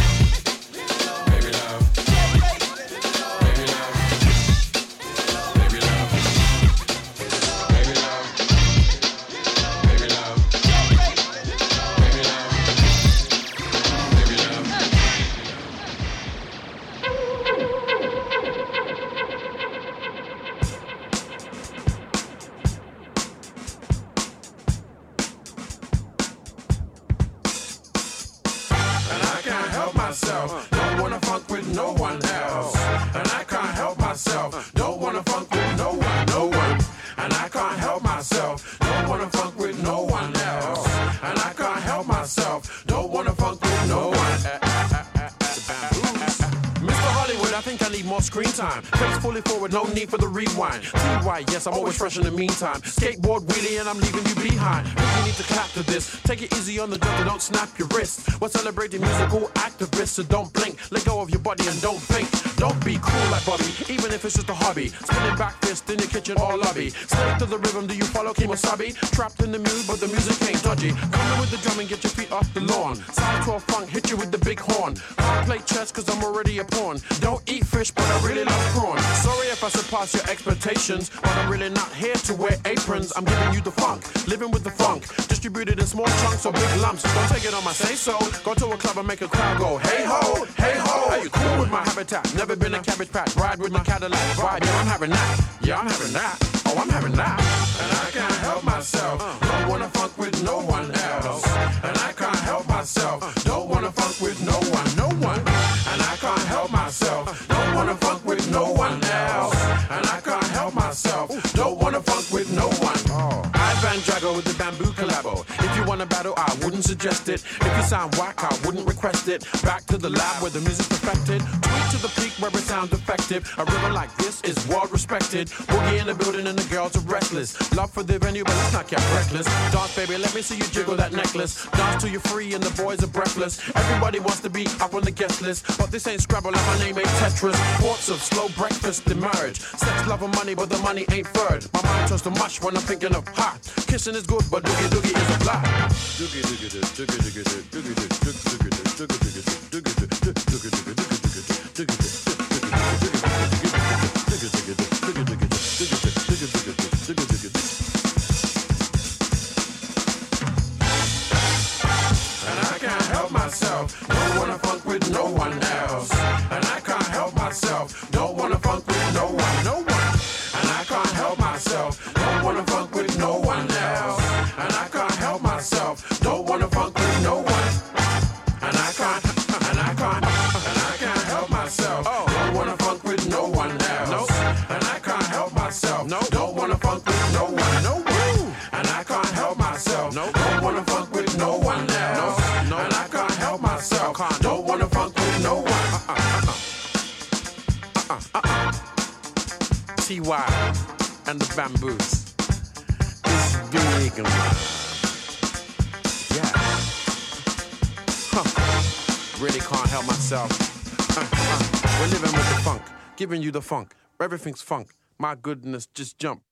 Screen time. Face fully forward, no need for the rewind. TY, yes, I'm always fresh in the meantime. Skateboard wheelie and I'm leaving you behind. Think you need to clap to this. Take it easy on the jump, don't snap your wrist. We're celebrating musical activists, so don't blink. Let go of your body and don't think. Don't be cool like Bobby, even if it's just a hobby. Spinning back fist in your kitchen or lobby. Slave to the rhythm, do you follow Kemosabe? Trapped in the mood, but the music ain't dodgy. Come with the drum and get your feet off the lawn. Side 12 funk, hit you with the big horn. Can't play chess cause I'm already a pawn. Don't eat fish, but I really love prawn. Sorry if I surpass your expectations, but I'm really not here to wear aprons. I'm giving you the funk, living with the funk. Distributed in small chunks or big lumps. Don't take it on my say so. Go to a club and make a crowd go, hey ho, hey ho. Are you cool with my habitat? Never been a cabbage patch. Ride with my Cadillac. Vibe, yeah, I'm having that. Yeah, I'm having that. Oh, I'm having that. And I can't help myself. Don't wanna funk with no one else. And I can't help myself. Don't wanna funk with no one, no one. And I can't help myself. Don't wanna funk with no one else. And I can't help myself. Don't wanna funk with no one. Oh. Ivan Drago with the bamboo collabo. You wanna battle, I wouldn't suggest it. If you sound whack, I wouldn't request it. Back to the lab where the music's perfected. Tweet to the peak where it sounds effective. A rhythm like this is world respected. Boogie in the building and the girls are restless. Love for the venue, but let's not get reckless. Dance, baby, let me see you jiggle that necklace. Dance till you're free and the boys are breathless. Everybody wants to be up on the guest list, but this ain't Scrabble and my name ain't Tetris. Quarts of slow breakfast emerge. Sex, love, and money, but the money ain't third. My mind turns to mush when I'm thinking of hot. Kissing is good, but doogie doogie is a blah. Myself. Don't wanna funk with no one else. And I can't help myself. Don't wanna myself. Don't wanna funk with no one. TY and the bamboos. It's big man. Yeah. Huh. Really can't help myself. Uh, uh. We're living with the funk. giving you the funk. Everything's funk. My goodness, just jump.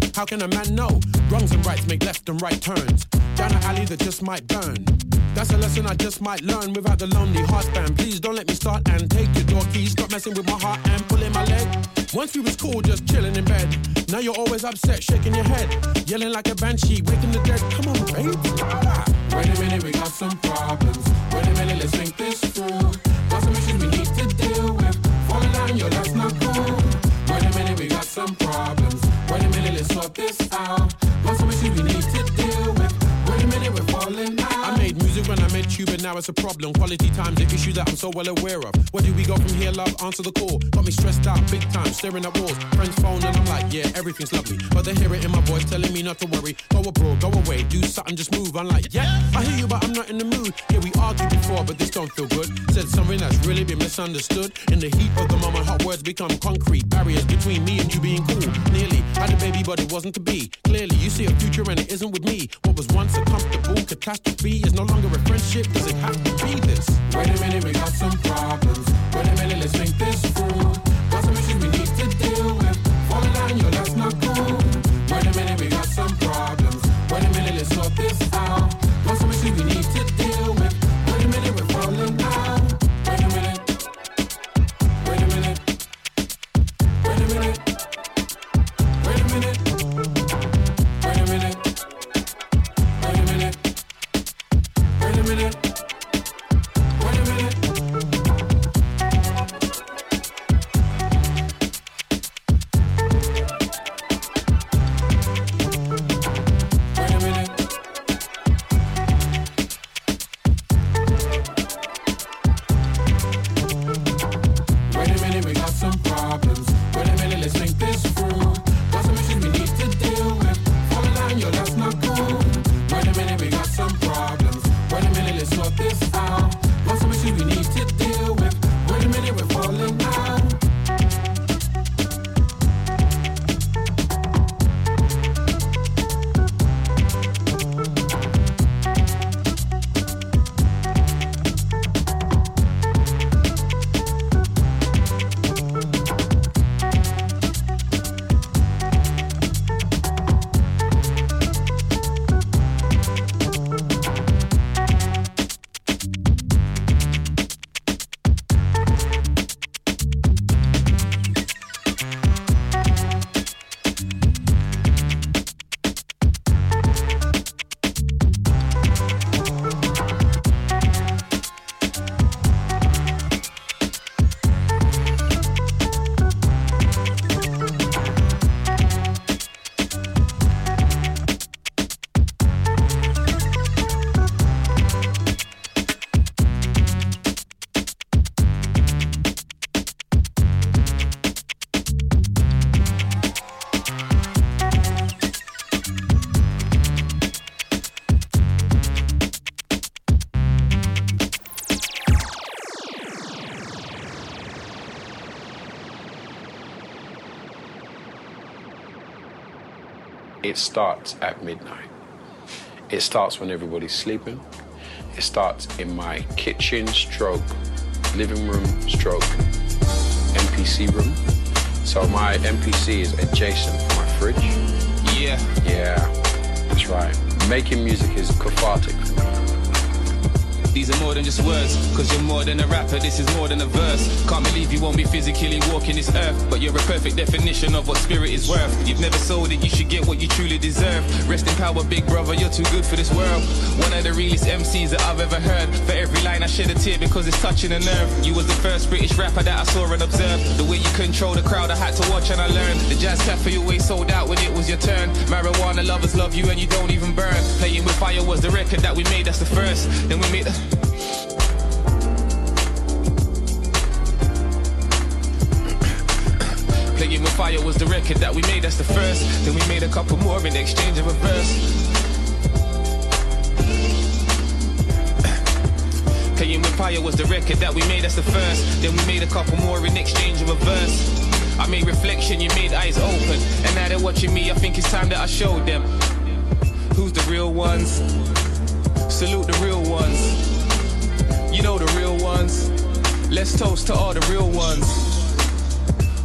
Then how can a man know? Wrongs and rights make left and right turns. Down an alley that just might burn. That's a lesson I just might learn without the lonely heart span. Please don't let me start and take your door keys. Stop messing with my heart and pulling my leg. Once we was cool, just chilling in bed. Now you're always upset, shaking your head, yelling like a banshee, waking the dead. Come on, babe. Wait a minute, we got some problems. Wait a minute, let's think this it's a problem. Quality time's an issue that I'm so well aware of. Where do we go from here, love? Answer the call. Got me stressed out, big time, staring at walls. Friends phone, and I'm like, yeah, everything's lovely. But they hear it in my voice telling me not to worry. Go abroad, go away, do something, just move. I'm like, yeah, I hear you, but I'm not in the mood. Yeah, we argued before, but this don't feel good. Said something that's really been misunderstood. In the heat of the moment, hot words become concrete. Barriers between me and you being cool. Nearly had a baby, but it wasn't to be. Clearly, you see a future and it isn't with me. What was once a comfortable catastrophe is no longer a friendship. Does it be this? Wait a minute, we got some problems. Wait a minute, let's think this through. Starts at midnight. It starts when everybody's sleeping. it starts in my kitchen stroke, living room stroke, MPC room. So my MPC is adjacent to my fridge. Yeah. Yeah, that's right. Making music is cathartic. These are more than just words, cause you're more than a rapper, this is more than a verse. Can't believe you won't be physically walking this earth, but you're a perfect definition of what spirit is worth. You've never sold it, you should get what you truly deserve. Rest in power, big brother, you're too good for this world. One of the realest MCs that I've ever heard. For every line I shed a tear because it's touching a nerve. You was the first British rapper that I saw and observed. The way you control the crowd, I had to watch and I learned. The jazz cafe always sold out when it was your turn. Marijuana lovers love you and you don't even burn. Playing with fire was the record that we made, that's the first. Then we made the With fire was the record that we made, that's the first. Then we made a couple more in exchange of a verse. Playing with fire was the record that we made, that's the first. Then we made a couple more in exchange of a verse. I made reflection, you made eyes open. And now they're watching me, I think it's time that I showed them. Who's the real ones? Salute the real ones. You know the real ones. Let's toast to all the real ones.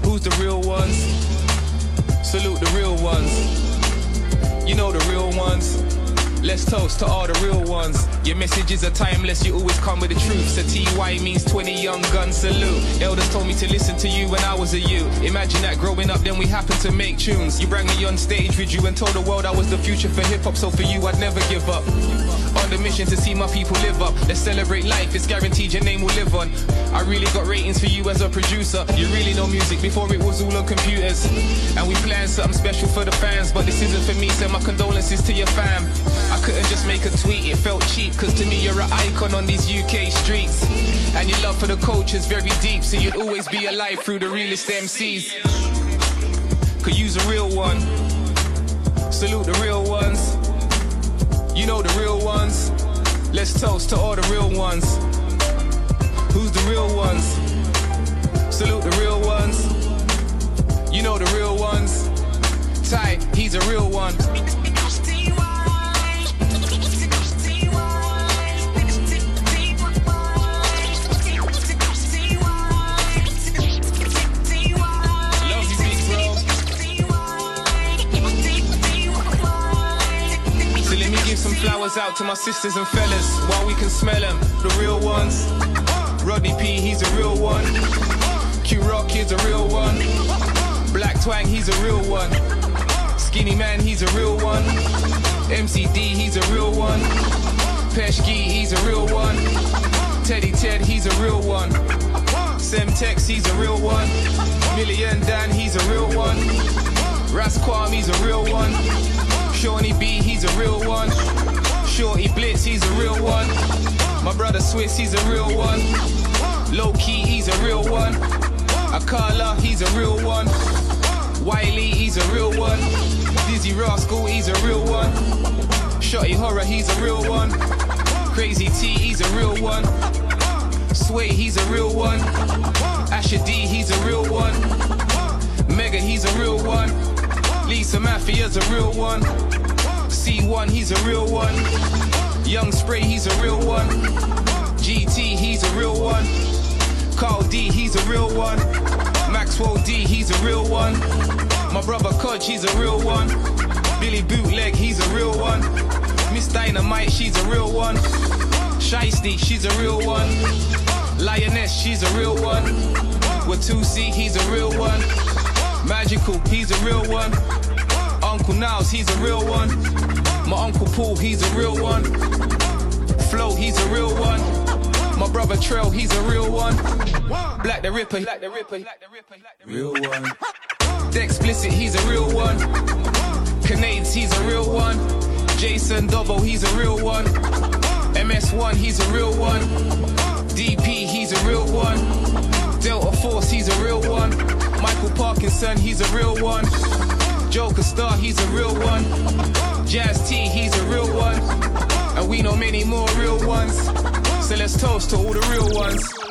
Who's the real ones? Salute the real ones. You know the real ones. Let's toast to all the real ones. Your messages are timeless, you always come with the truth. So TY means 20 young gun salute. Elders told me to listen to you when I was a youth. Imagine that growing up, then we happened to make tunes. You brought me on stage with you and told the world I was the future for hip hop. So for you, I'd never give up. On the mission to see my people live up. Let's celebrate life, it's guaranteed your name will live on. I really got ratings for you as a producer. You really know music before it was all on computers. And we planned something special for the fans, but this isn't for me, so my condolences to your fam. I couldn't just make a tweet, it felt cheap, cause to me you're an icon on these UK streets. And your love for the culture's very deep, so you'd always be alive through the realest MCs. Could use a real one. Salute the real ones. You know the real ones. Let's toast to all the real ones. Who's the real ones? Salute the real ones. You know the real ones. Ty, he's a real one. Some out to my sisters and fellas while we can smell them, the real ones. Rodney P, he's a real one. Q Rock, he's a real one. Blak Twang, he's a real one. Skinnyman, he's a real one. MCD, he's a real one. Peshki, he's a real one. Teddy Ted, he's a real one. Semtex, he's a real one. Million Dan, he's a real one. Ras Kwame, he's a real one. Shawnee B, he's a real one. Shortee Blitz, he's a real one. My brother Swiss, he's a real one. Lowkey, he's a real one. Akala, he's a real one. Wiley, he's a real one. Dizzee Rascal, he's a real one. Shotty Horroh, he's a real one. Crazy T, he's a real one. Sway, he's a real one. Asher D, he's a real one. Mega, he's a real one. Lisa Maffia's a real one. C1, he's a real one. Young Spray, he's a real one. GT, he's a real one. Carl D, he's a real one. Maxwell D, he's a real one. My brother Kodge, he's a real one. Billy Bootleg, he's a real one. Miss Dynamite, she's a real one. Shystie, she's a real one. Lioness, she's a real one. Watusi, he's a real one. Magical, he's a real one. Uncle Niles, he's a real one. My Uncle Paul, he's a real one. Flo, he's a real one. My brother Trail, he's a real one. Black the Ripper, Black the Ripper, real one. The Explicit, he's a real one. Canades, he's a real one. Jason Dobbo, he's a real one. MS1, he's a real one. DP, he's a real one. Delta Force, he's a real one. Michael Parkinson, he's a real one. Joker Star, he's a real one. Jazz T, he's a real one. And we know many more real ones. So let's toast to all the real ones.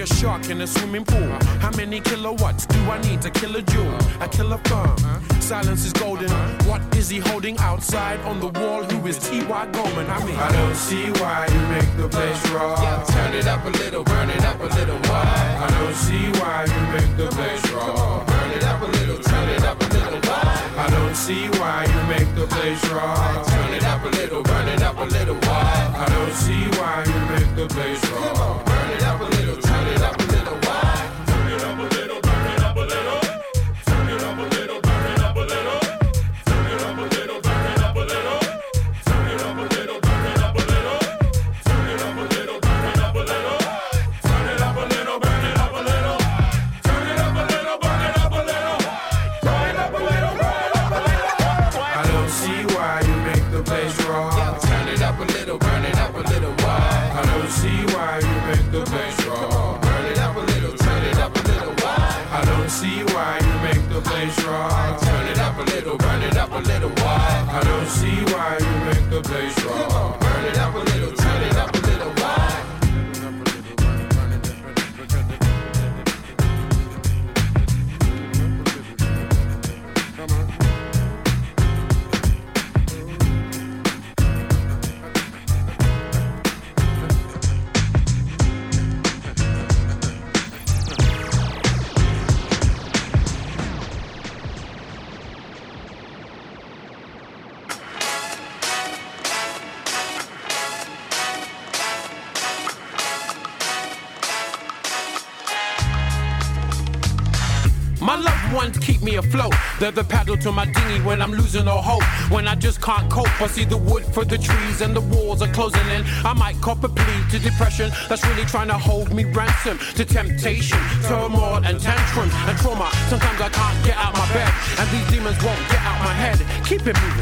a shark in a swimming pool. How many kilowatts do I need to kill a jewel? A killer firm. Silence is golden. What is he holding outside on the wall? Who is T.Y. Goldman? I mean, I don't see why you make the place raw. Turn it up a little, burn it up a little. Why? I don't see why you make the place raw. Burn it up a little, turn it up a little. Why? I don't see why you make the place raw. Turn it up a little, burn it up a little. Why? I don't see why you make the place raw it up a little, turn it up The paddle to my dinghy when I'm losing all hope. When I just can't cope, I see the wood for the trees and the walls are closing in. I might cop a plea to depression that's really trying to hold me ransom to temptation, turmoil, and tantrums and trauma. Sometimes I can't get out my bed, and these demons won't get out my head. keeping me.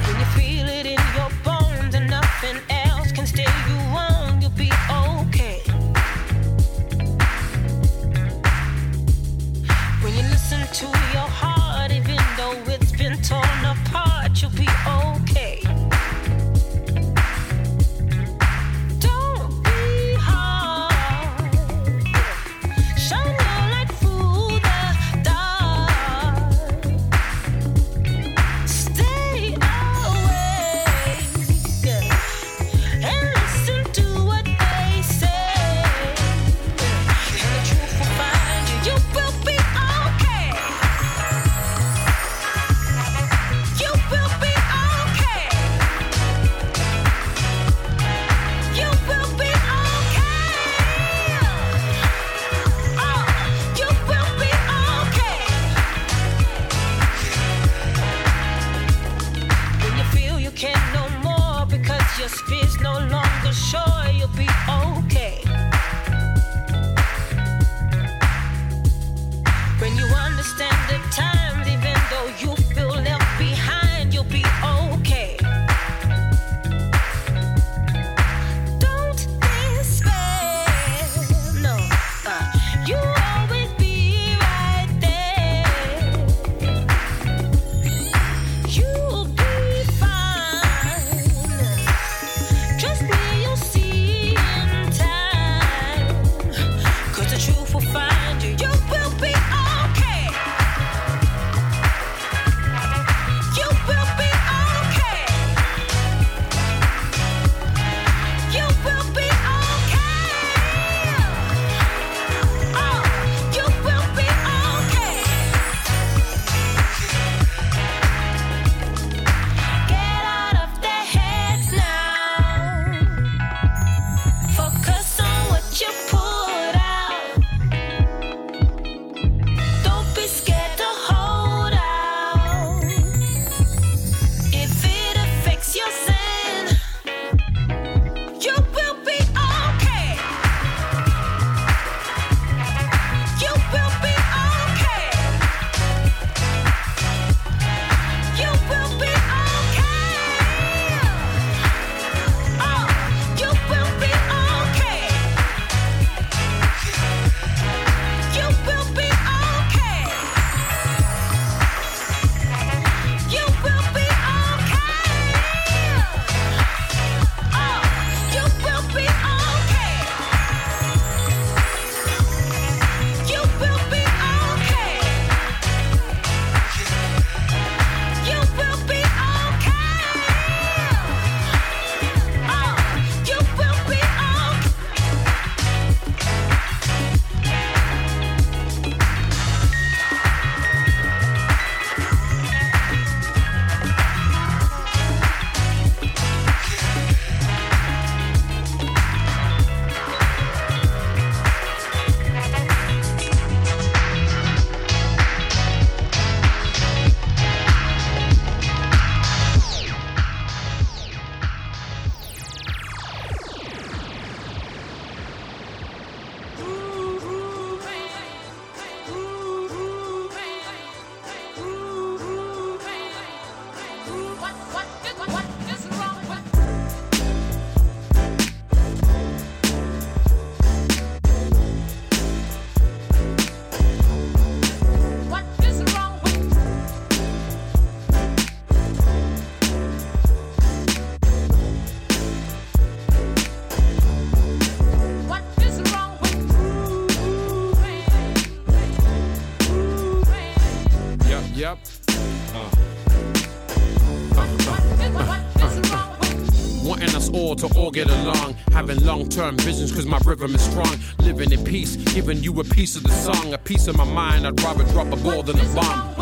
A piece of the song. A piece of my mind, I'd rather drop a ball than a bomb.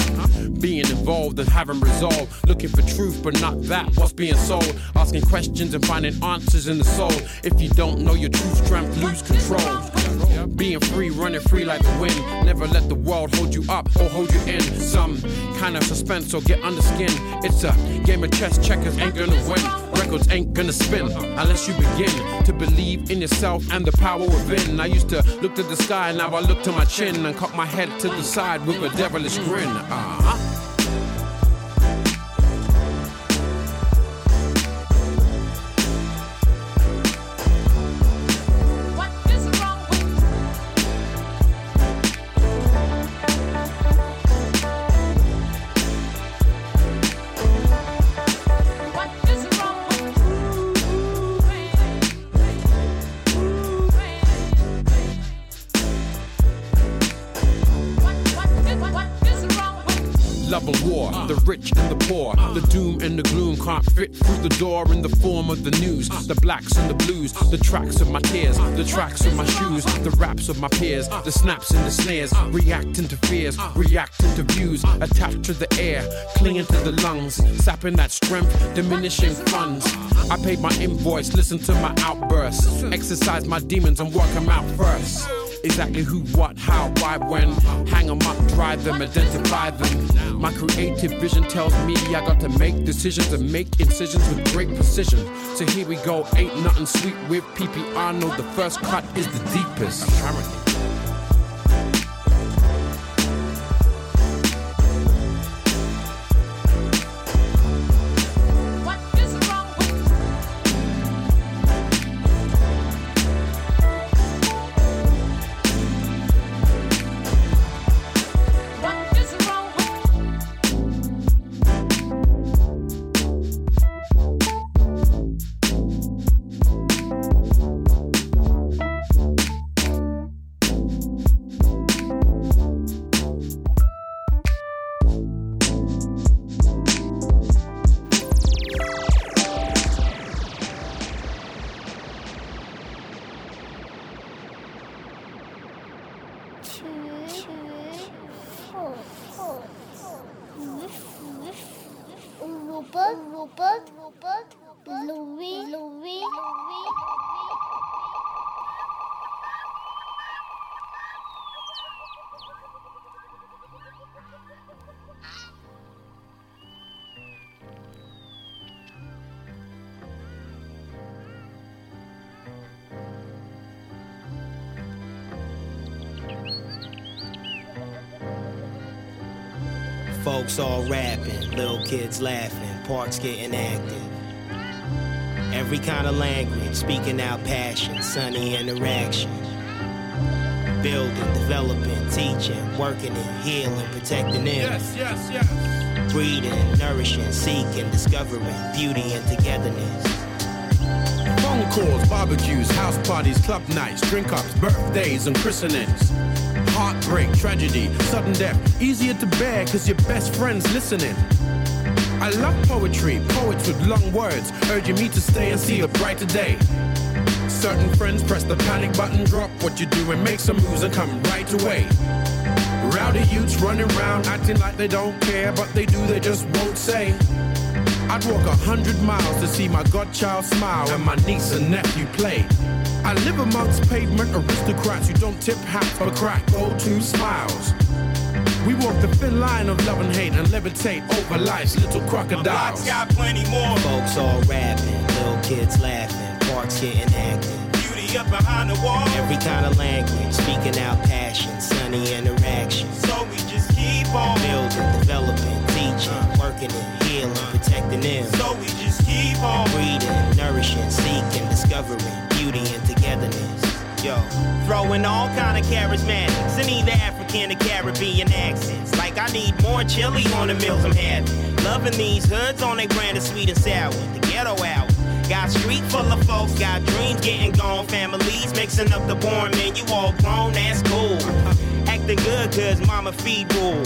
Being involved and having resolve. Looking for truth, but not that. What's being sold? Asking questions and finding answers in the soul. If you don't know your true strength, lose control. Being free, running free like the wind. Never let the world hold you up or hold you in. Some kind of suspense or get under skin. It's a game of chess, checkers ain't gonna win. Records ain't gonna spin unless you begin to believe in yourself and the power within. I used to look to the sky, now I look to my chin and cock my head to the side with a devilish grin. Uh-huh. The blacks and the blues, the tracks of my tears, the tracks of my shoes, the raps of my peers, the snaps and the snares, reacting to fears, reacting to views, attached to the air, clinging to the lungs, sapping that strength, diminishing funds. I paid my invoice, listen to my outbursts, exercise my demons and work them out first. Exactly who, what, how, why, when. Hang them up, drive them, identify them. My creative vision tells me I got to make decisions and make incisions with great precision. So here we go, ain't nothing sweet with PPR. Arnold. The first cut is the deepest, apparently. Folks all rapping, little kids laughing, parks getting active. Every kind of language, speaking out passion, sunny interaction. Building, developing, teaching, working and healing, protecting them. Yes, yes, yes. Breeding, nourishing, seeking, discovering beauty and togetherness. Phone calls, barbecues, house parties, club nights, drink ups, birthdays, and christenings. Heartbreak, tragedy, sudden death, easier to bear because your best friend's listening. I love poetry, poets with long words, urging me to stay and see a brighter day. Certain friends press the panic button, drop what you do and make some moves and come right away. Rowdy youths running around acting like they don't care, but they do, they just won't say. I'd walk a hundred miles to see my godchild smile and my niece and nephew play. I live amongst pavement aristocrats who don't tip hats but crack go-to smiles. We walk the thin line of love and hate and levitate over life's little crocodiles. My got plenty more. Folks all rapping, little kids laughing, parks getting active. Beauty up behind the wall. Every kind of language, speaking out passion, sunny interaction. So we just keep on Building, developing, teaching, working and healing, protecting them. So we just keep on Breeding, nourishing, seeking, discovering beauty and togetherness. Yo, throwing all kind of charismatics in either African or Caribbean accents. Like I need more chili on the meals I'm having. Loving these hoods on their brand of sweet and sour. The ghetto hour. Got street full of folks, got dreams getting gone. Families mixing up the born man. You all grown, that's cool. Acting good cause mama feed rule.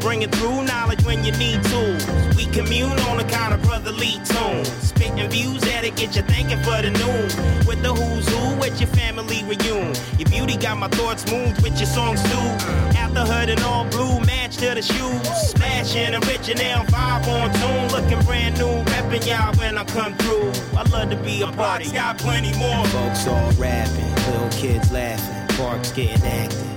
Bringing through knowledge when you need tools. We commune on a kind of brotherly tune. Spitting views that'll get you thinking for the news. With the who's who at your family reunion. Your beauty got my thoughts moved with your songs too. After hood and all blue, match to the shoes. Smashing original vibe on tune. Looking brand new, repping y'all when I come through. I love to be a party, got plenty more. Folks all rapping, little kids laughing, parks getting active.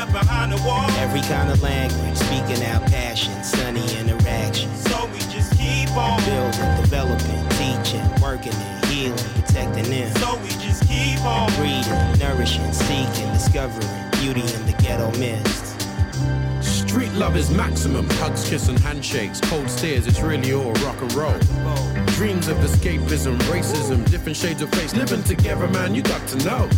Up behind the wall. Every kind of language, speaking out passion, sunny interaction. So we just keep on building, developing, teaching, working it, healing, protecting them. So we just keep on breeding, nourishing, seeking, discovering beauty in the ghetto mist. Street love is maximum. Hugs, kiss, and handshakes. Cold stares, it's really all rock and roll. Dreams of escapism, racism, different shades of face. Living together, man, you got to know.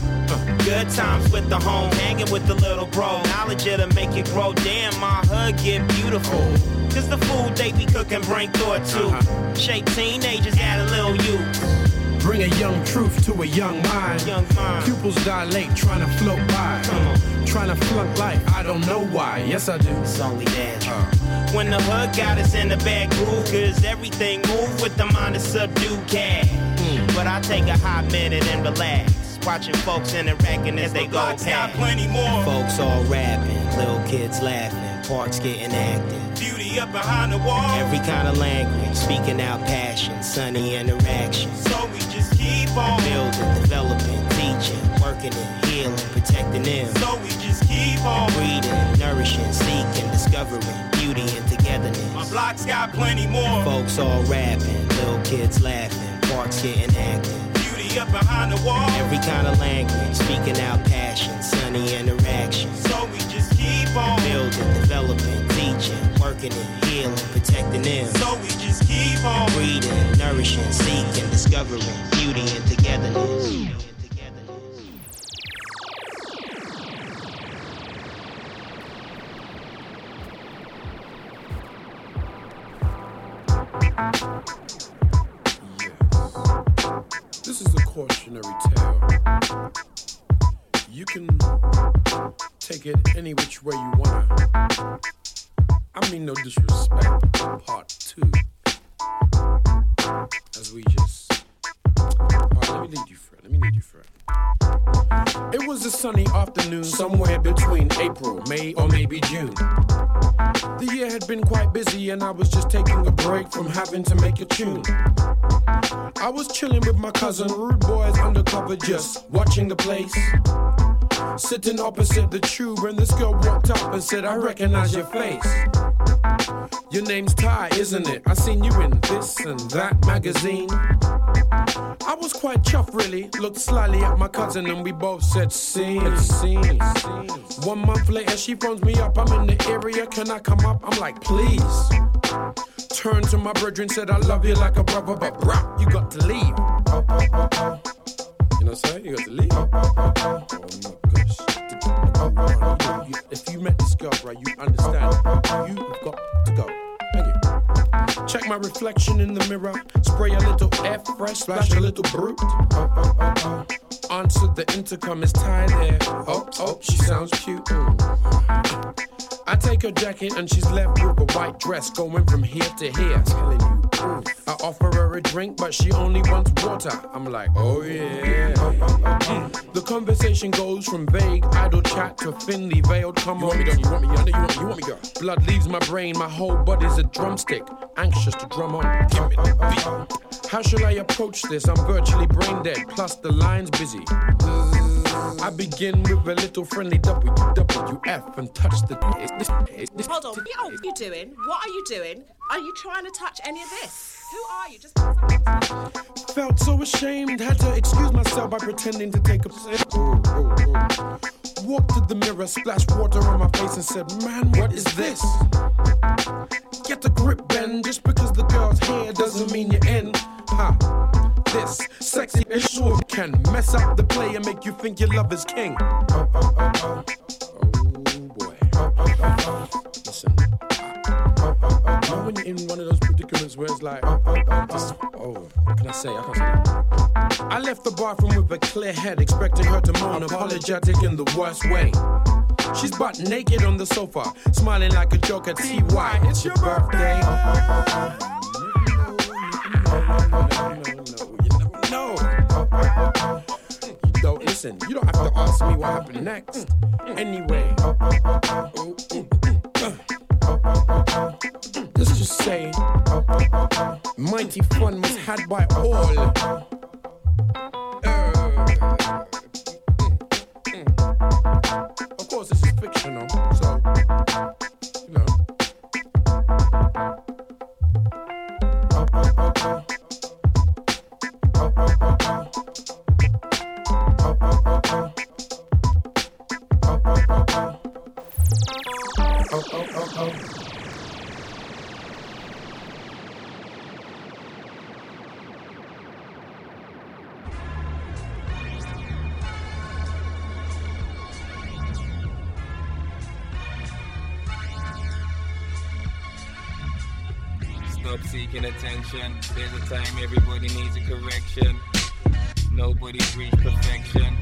Good times with the home, hanging with the little bro. Knowledge it'll make it grow. Damn, my hood get beautiful. Cause the food they be cooking bring thought to. Uh-huh. Shape teenagers add a little youth. Bring a young truth to a young mind. Young mind. Pupils dilate, trying to float by. Trying to flunk life, I don't know. Yes, I do. It's only natural. Uh. When the hood got us in the bad groove, cause everything move with the mind of subdued cash. Mm. But I take a hot minute and relax. Watching folks interacting as they go past. Got plenty more. Folks all rapping, little kids laughing, parks getting active. Beauty up behind the wall. Every kind of language, speaking out passion, sunny interaction. So we just keep on building, working it, healing, protecting them. So we just keep on breeding, nourishing, seeking, discovering beauty and togetherness. My block's got plenty more. Folks all rapping, little kids laughing, parks getting active Beauty up behind the wall. Every kind of language, speaking out passion, sunny interaction. So we just keep on building, developing, teaching, working it, healing, protecting them. So we just keep on breeding, nourishing, seeking, discovering beauty and togetherness. This is a cautionary tale. You can take it any which way you wanna. I mean no disrespect. Part two. As we just. Let me lead you through. Let me lead you through it. Was a sunny afternoon somewhere between April, May, or maybe June. The year had been quite busy, and I was just taking a break from having to make a tune. I was chilling with my cousin, rude boys undercover, just watching the place. Sitting opposite the tube, and this girl walked up and said, I recognize your face. Your name's Ty, isn't it? I seen you in this and that magazine. I was quite chuffed, really. Looked slyly at my cousin, and we both said, See, scene. One month later, she phones me up. I'm in the area. Can I come up? I'm like, Please. Turned to my brother and said, I love you like a brother, but bruh, you got to leave. Oh, oh, oh, oh. You know what I'm saying? You got to leave. Oh, if you met this girl, right, you understand. You've got to go. Thank you. Check my reflection in the mirror. Spray a little F fresh, splash a little brute. Answer the intercom, is Ty there? Oh, oh, she sounds cute. I take her jacket and she's left with a white dress going from here to here. Telling you. I offer her a drink, but she only wants water. I'm like, oh yeah. Mm. The conversation goes from vague idle chat to thinly veiled. Come you on, want me, you want me, know you want me, you want me, girl. Blood leaves my brain, my whole body's a drumstick, anxious to drum on. Give me the beat. How shall I approach this? I'm virtually brain dead, plus the line's busy. I begin with a little friendly WWF and touch the. Hold on, what are you doing? What are you doing? Are you trying to touch any of this? Who are you? Just felt so ashamed, had to excuse myself by pretending to take a sip. Ooh, ooh, ooh. Walked to the mirror, splashed water on my face, and said, Man, what is this? Get the grip, Ben. Just because the girl's hair doesn't mean you're in. Ha. This sexy issue can mess up the play and make you think your love is king. Oh, oh, oh, oh. Oh boy. Oh, oh, oh, oh. Listen. Oh, oh, oh, oh. when you're in one of those predicaments where it's like, oh, oh, oh, oh. oh what can I say? I can't say. I left the bathroom with a clear head, expecting her to moan, apologetic in the worst way. She's butt naked on the sofa, smiling like a joke at TY. It's your birthday. No. Listen. You don't have to ask me what happened next. Anyway. Let's just say, mighty fun was had by all. Uh, mm, mm, mm. of course, this is fictional, seeking attention. There's a time everybody needs a correction. Nobody's reached perfection.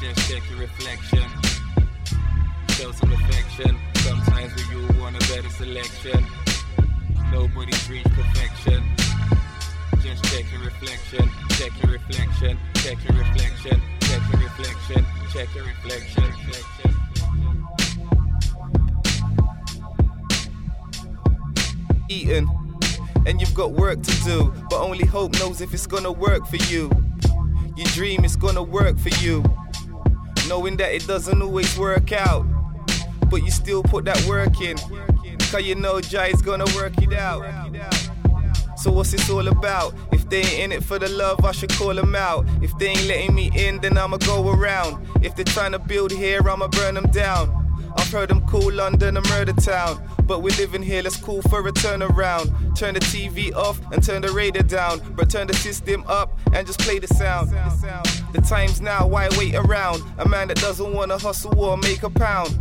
Just check your reflection. Show some affection. Sometimes we you want a better selection. Nobody's reached perfection. Just check your reflection. Check your reflection. Check your reflection. Check your reflection. Check your reflection. reflection. eating. And you've got work to do, but only hope knows if it's gonna work for you. You dream it's gonna work for you, knowing that it doesn't always work out. But you still put that work in, cause you know Jai's gonna work it out. So what's this all about? If they ain't in it for the love, I should call them out. If they ain't letting me in, then I'ma go around. If they're trying to build here, I'ma burn them down. I've heard them call London a murder town. But we're living here, let's call for a turnaround. Turn the TV off and turn the radio down. But turn the system up and just play the sound. The time's now, why wait around? A man that doesn't wanna hustle or make a pound.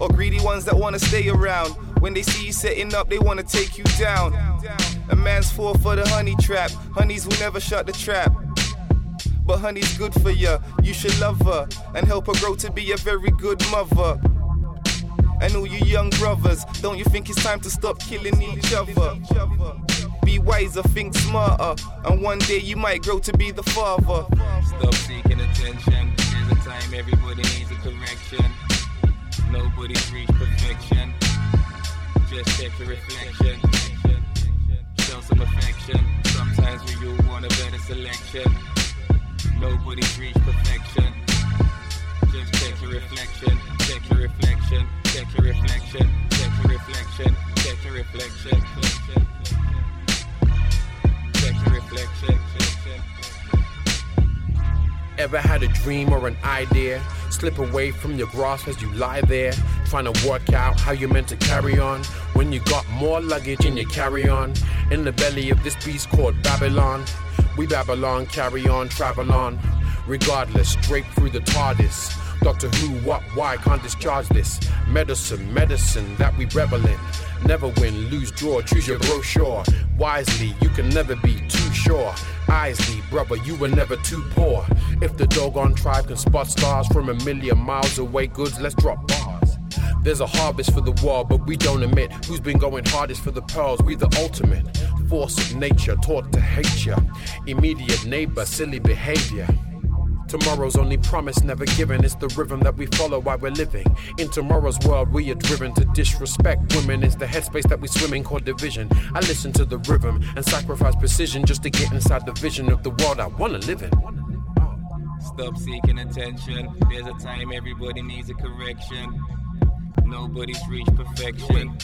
Or greedy ones that wanna stay around. When they see you setting up, they wanna take you down. A man's fall for the honey trap. Honeys will never shut the trap. But honey's good for ya, you should love her and help her grow to be a very good mother. And all you young brothers, don't you think it's time to stop killing each other? Be wiser, think smarter, and one day you might grow to be the father. Stop seeking attention. There's a time everybody needs a correction. Nobody's reached perfection. Just check your reflection. Show some affection. Sometimes we all want a better selection. Nobody's reached perfection. Just check your reflection. Check your reflection. Check your reflection. Check your reflection. Check your reflection. Check your reflection. Ever had a dream or an idea? Slip away from your grasp as you lie there, trying to work out how you're meant to carry on. When you got more luggage in your carry on, in the belly of this beast called Babylon. We Babylon, carry on, travel on. Regardless, straight through the TARDIS. Doctor Who, what, why, can't discharge this. Medicine, medicine that we revel in. Never win, lose, draw, choose your brochure. Wisely, you can never be too sure. Isley, brother, you were never too poor. If the doggone tribe can spot stars from a million miles away, goods, let's drop bars. There's a harvest for the war, but we don't admit who's been going hardest for the pearls. We the ultimate force of nature, taught to hate ya. Immediate neighbor, silly behavior. Tomorrow's only promise, never given. It's the rhythm that we follow while we're living. In tomorrow's world, we are driven to disrespect women. It's the headspace that we swim in called division. I listen to the rhythm and sacrifice precision just to get inside the vision of the world I wanna live in. Stop seeking attention. There's a time everybody needs a correction. Nobody's reached perfection.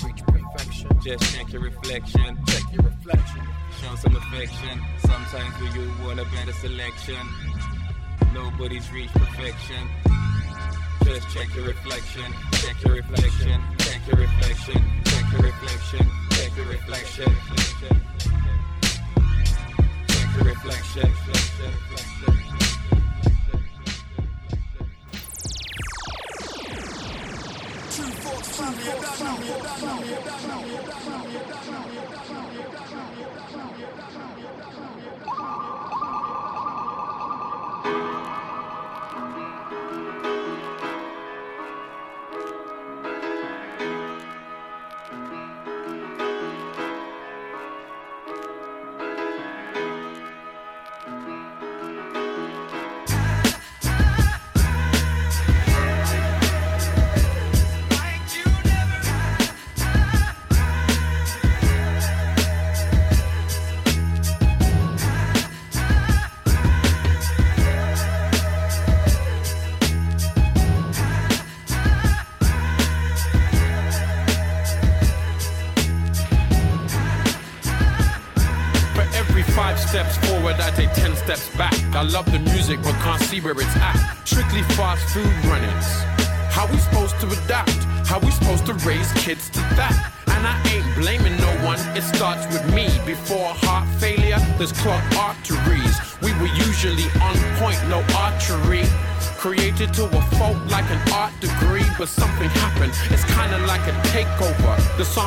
Just check your reflection. Check your reflection. Show some affection. Sometimes we you want a better selection. Nobody's reached perfection. Just check your reflection. Check your reflection. Check your reflection. Check your reflection. Check your reflection. Check your reflection. steps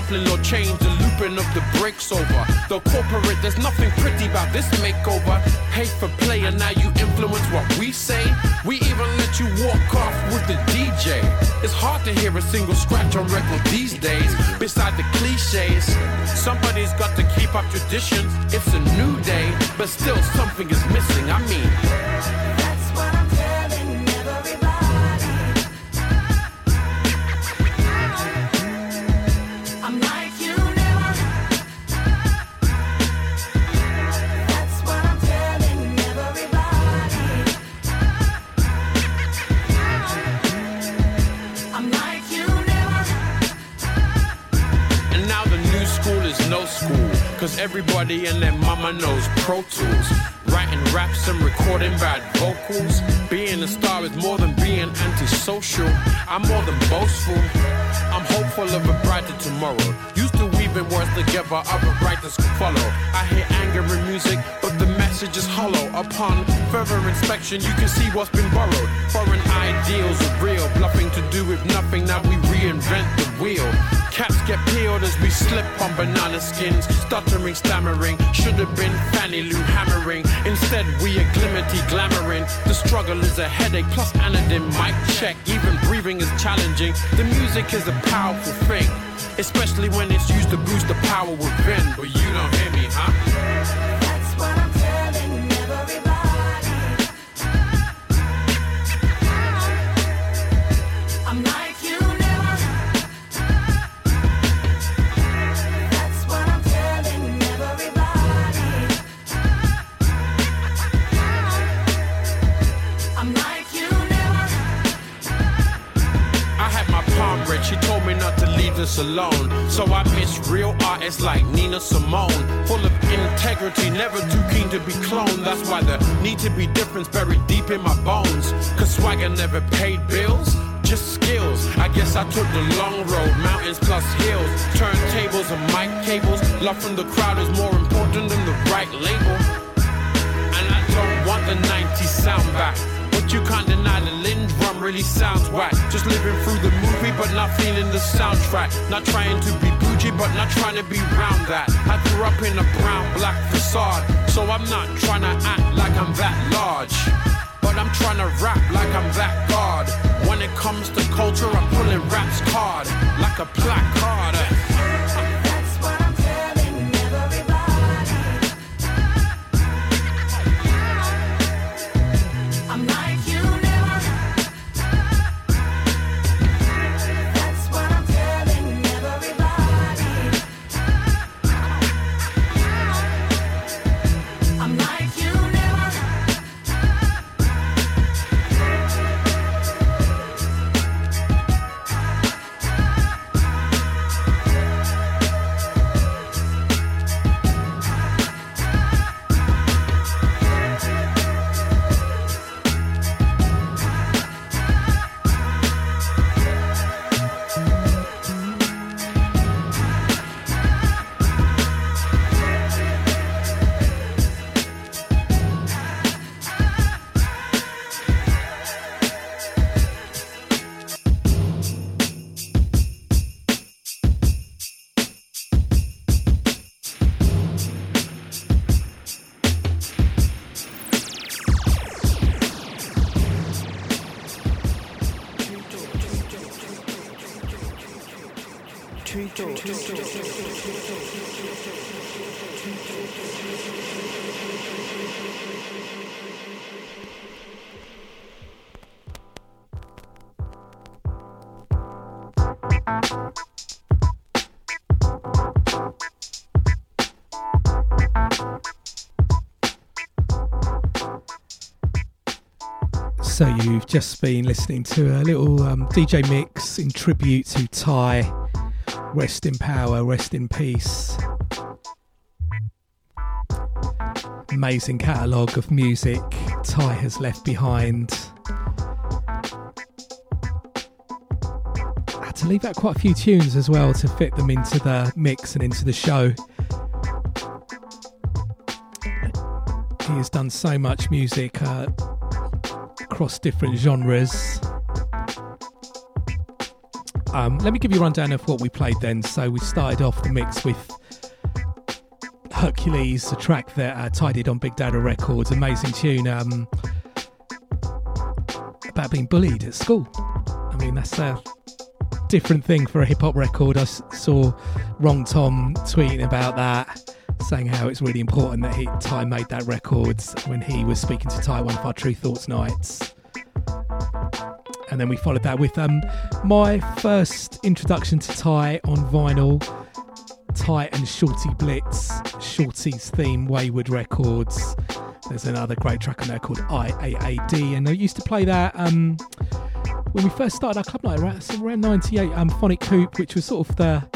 The sampling law changed, the looping of the breaks over. The corporate, there's nothing pretty about this makeover. Pay for play, and now you influence what we say. We even let you walk off with the DJ. It's hard to hear a single scratch on record these days. Beside the cliches, somebody's got to keep up traditions. It's a new day, but still something is missing. I mean, Pro Tools. Writing raps and recording bad vocals. Being a star is more than being antisocial. I'm more than boastful. I'm hopeful of a brighter tomorrow. Used to weaving words together, other writers could follow. I hear anger in music, but the message is hollow. Upon further inspection, you can see what's been borrowed. Foreign ideals are real, bluffing to do with nothing. Now we reinvent the wheel. Caps get peeled as we slip on banana skins. Stuttering, stammering, should have been Fanny Lou hammering. Instead, we are glimmerty glamoring. The struggle is a headache, plus anodyne mic check. Even breathing is challenging. The music is a powerful thing, especially when it's used to boost the power within. But you don't hear me, huh? Alone. So I miss real artists like Nina Simone. Full of integrity, never too keen to be cloned. That's why the need to be different's buried deep in my bones. Cause swagger never paid bills. Just skills. I guess I took the long road, mountains plus hills, turntables and mic cables. Love from the crowd is more important than the right label. And I don't want the 90s sound back. But you can't deny the really sounds whack. Just living through the movie, but not feeling the soundtrack. Not trying to be bougie, but not trying to be round that. I grew up in a brown black facade, so I'm not trying to act like I'm that large. But I'm trying to rap like I'm that god. When it comes to culture, I'm pulling raps card like a placard. Just been listening to a little um, DJ mix in tribute to Ty. Rest in power, rest in peace. amazing catalogue of music Ty has left behind. I had to leave out quite a few tunes as well to fit them into the mix and into the show. He has done so much music uh, across different genres. Um, let me give you a rundown of what we played then. So we started off the mix with Hercules, a track that uh, tidied on Big Dada Records. Amazing tune um, about being bullied at school. I mean, that's a different thing for a hip hop record. I saw Wrongtom tweeting about that, saying how it's really important that he, Ty made that record when he was speaking to Ty one of our Tru Thoughts nights. And then we followed that with um, my first introduction to Ty on vinyl. Ty and Shortee Blitz, Shorty's theme, Wayward Records. There's another great track on there called IAAD, and I used to play that um, when we first started our club night around, so around 98. Um, Phonic Hoop, which was sort of the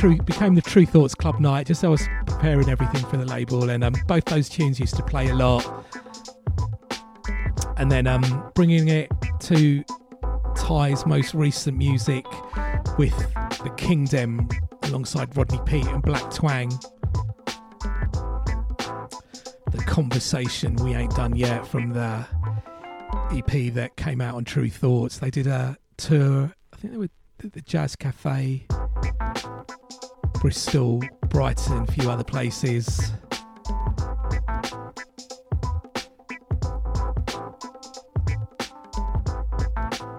true, became the Tru Thoughts club night. Just I was preparing everything for the label, and um, both those tunes used to play a lot. And then um, bringing it to Ty's most recent music with the Kingdom alongside Rodney P and Blak Twang. The conversation we ain't done yet from the EP that came out on Tru Thoughts. They did a tour. I think they were the Jazz Cafe, Bristol, Brighton, a few other places.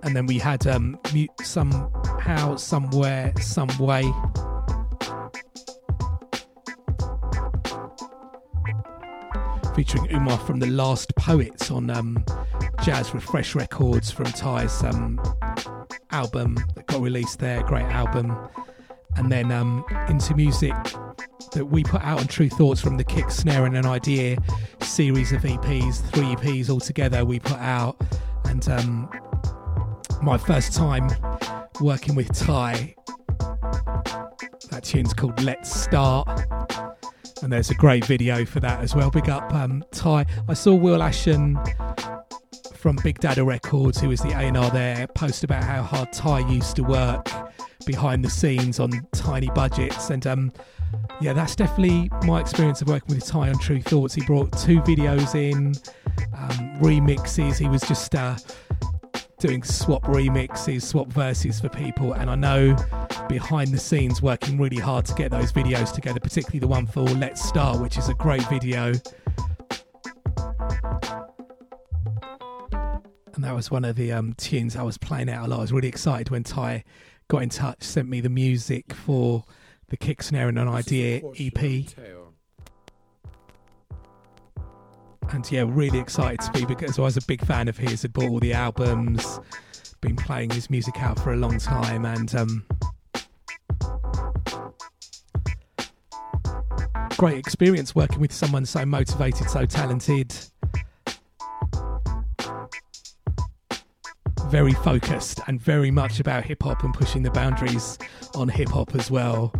And then we had um, somehow, somewhere, some way. Featuring Umar from The Last Poets on um, Jazz Refresh Records from Ty's um, album that got released there. Great album. And then um, into music that we put out on Tru Thoughts from the Kick, Snare and an Idea series of EPs, three EPs altogether we put out. And um, my first time working with Ty. That tune's called Let's Start. And there's a great video for that as well. Big up um, Ty. I saw Will Ashon from Big Dada Records, who was the A&R there, post about how hard Ty used to work behind the scenes on tiny budgets. And um, yeah, that's definitely my experience of working with Ty on Tru Thoughts. He brought two videos in, um, remixes. He was just uh, doing swap remixes, swap verses for people. And I know behind the scenes working really hard to get those videos together, particularly the one for Let's Start, which is a great video. And that was one of the um, tunes I was playing out a lot. I was really excited when Ty got in touch, sent me the music for the Kick Snare and an Idea EP. And yeah, really excited to be because I was a big fan of his. Had bought all the albums, been playing his music out for a long time, and um, great experience working with someone so motivated, so talented, very focused, and very much about hip hop and pushing the boundaries on hip hop as well.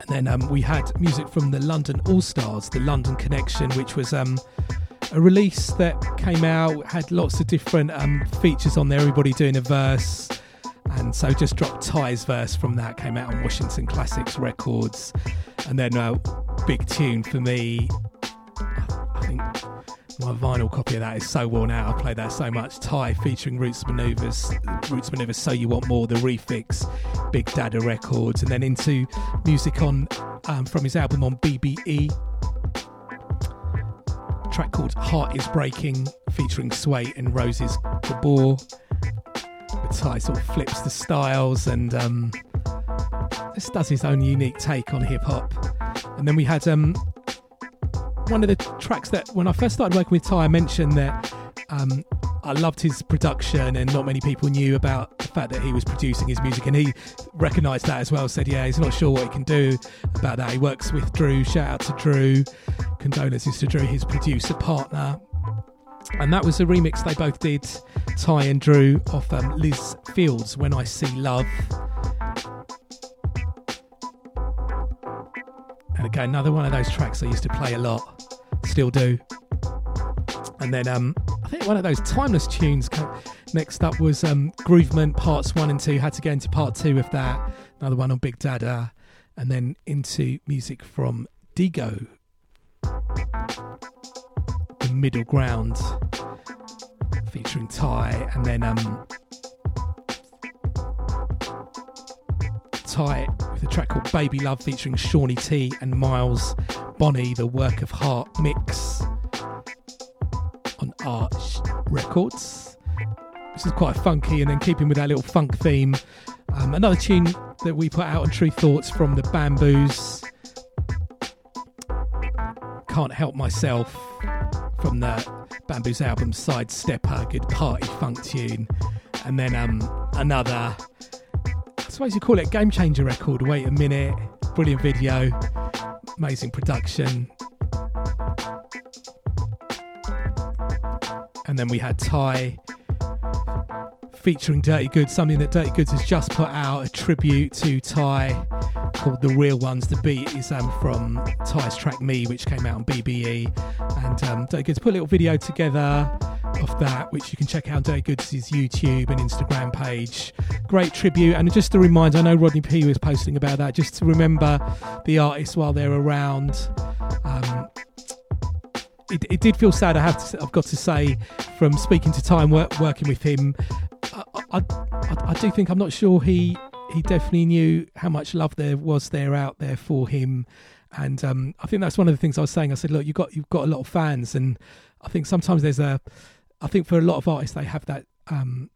And then um, we had music from the London All Stars, the London Connection, which was um, a release that came out, had lots of different um, features on there, everybody doing a verse. And so just dropped Ty's verse from that, came out on Washington Classics Records. And then a big tune for me, I think my vinyl copy of that is so worn out. I play that so much. Ty featuring Roots Manuva, Roots Manuva, So You Want More, The Refix, Big Dada Records, and then into music on um, from his album on BBE. Track called Heart Is Breaking, featuring Sway and Roses Gabor. But Ty sort of flips the styles and um, just does his own unique take on hip hop. And then we had um, one of the tracks that when I first started working with Ty, I mentioned that um, I loved his production, and not many people knew about the fact that he was producing his music, and he recognised that as well. Said, "Yeah, he's not sure what he can do about that." He works with Drew. Shout out to Drew. Condolences to Drew, his producer partner. And that was a remix they both did, Ty and Drew, of um, Liz Fields' "When I See Love." And again, another one of those tracks I used to play a lot, still do. And then um, I think one of those timeless tunes. Next up was um, Groovement Parts One and Two. Had to go into Part Two of that. Another one on Big Dada, and then into music from Dego, The Middle Ground, featuring Ty, and then um, Ty with a track called Baby Love featuring Shawnee T and Miles Bonny, the Work of Heart mix on Arch Records. This is quite funky, and then keeping with that little funk theme, um, another tune that we put out on Tru Thoughts from the Bamboos. Can't Help Myself from the Bamboos album Side Stepper, good party funk tune. And then um, another I suppose you call it game changer record. Wait a minute, brilliant video, amazing production. And then we had Ty featuring Dirty Goods, something that Dirty Goods has just put out, a tribute to Ty called The Real Ones. The beat is um, from Ty's track Me, which came out on BBE. And um, Dirty Goods put a little video together of that, which you can check out on Dirty Goods' YouTube and Instagram page. Great tribute, and just a reminder I know Rodney P was posting about that, just to remember the artists while they're around. Um, it, it, did feel sad. I have to, I've got to say, from speaking to time work, working with him, I, I, I, I do think I'm not sure he he definitely knew how much love there was there out there for him, and um, I think that's one of the things I was saying. I said, look, you got you've got a lot of fans, and I think sometimes there's a I think for a lot of artists, they have that um,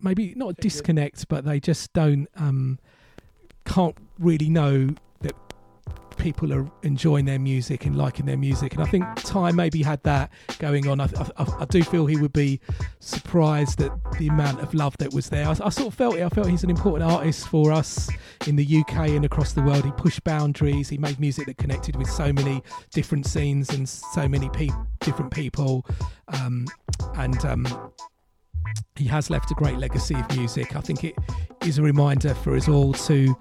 maybe not disconnect, but they just don't um, can't really know people are enjoying their music and liking their music. And I think Ty maybe had that going on. I, I, I do feel he would be surprised at the amount of love that was there. I, I, sort of felt it. I felt he's an important artist for us in the UK and across the world. He pushed boundaries. He made music that connected with so many different scenes and so many pe- different people. Um, and um, he has left a great legacy of music. I think it is a reminder for us all to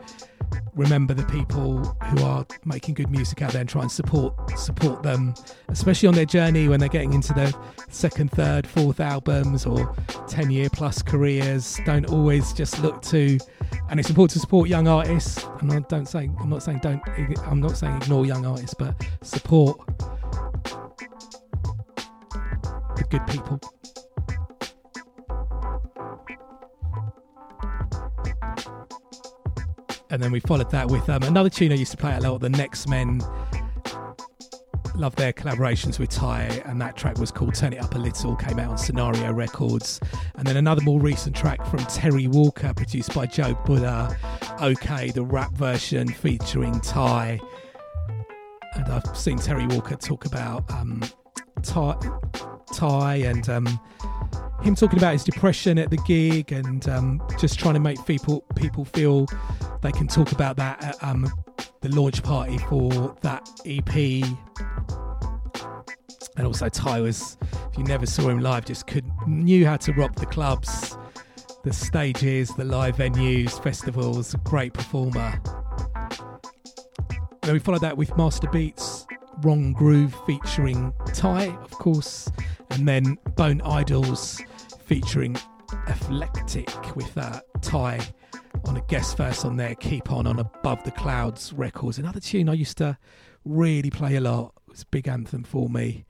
remember the people who are making good music out there and try and support support them, especially on their journey when they're getting into their second, third, fourth albums or ten year plus careers. Don't always just look to, and it's important to support young artists. And I don't say I'm not saying don't I'm not saying ignore young artists, but support the good people. And then we followed that with um, another tune I used to play a lot, the Next Men. Love their collaborations with Ty, and that track was called Turn It Up a Little, came out on Scenario Records. And then another more recent track from Terri Walker, produced by Joe Buddha, OK, the rap version featuring Ty. And I've seen Terri Walker talk about um, Ty, Ty and um, him talking about his depression at the gig and um, just trying to make people people feel they can talk about that at um, the launch party for that EP. And also Ty was, if you never saw him live, just could knew how to rock the clubs, the stages, the live venues, festivals. Great performer. Then we followed that with Master Beats, Wrong Groove featuring Ty, of course, and then Bone Idols featuring Eclectic with that Ty on a guest verse on there, Keep On on Above the Clouds Records. Another tune I used to really play a lot. It's a big anthem for me.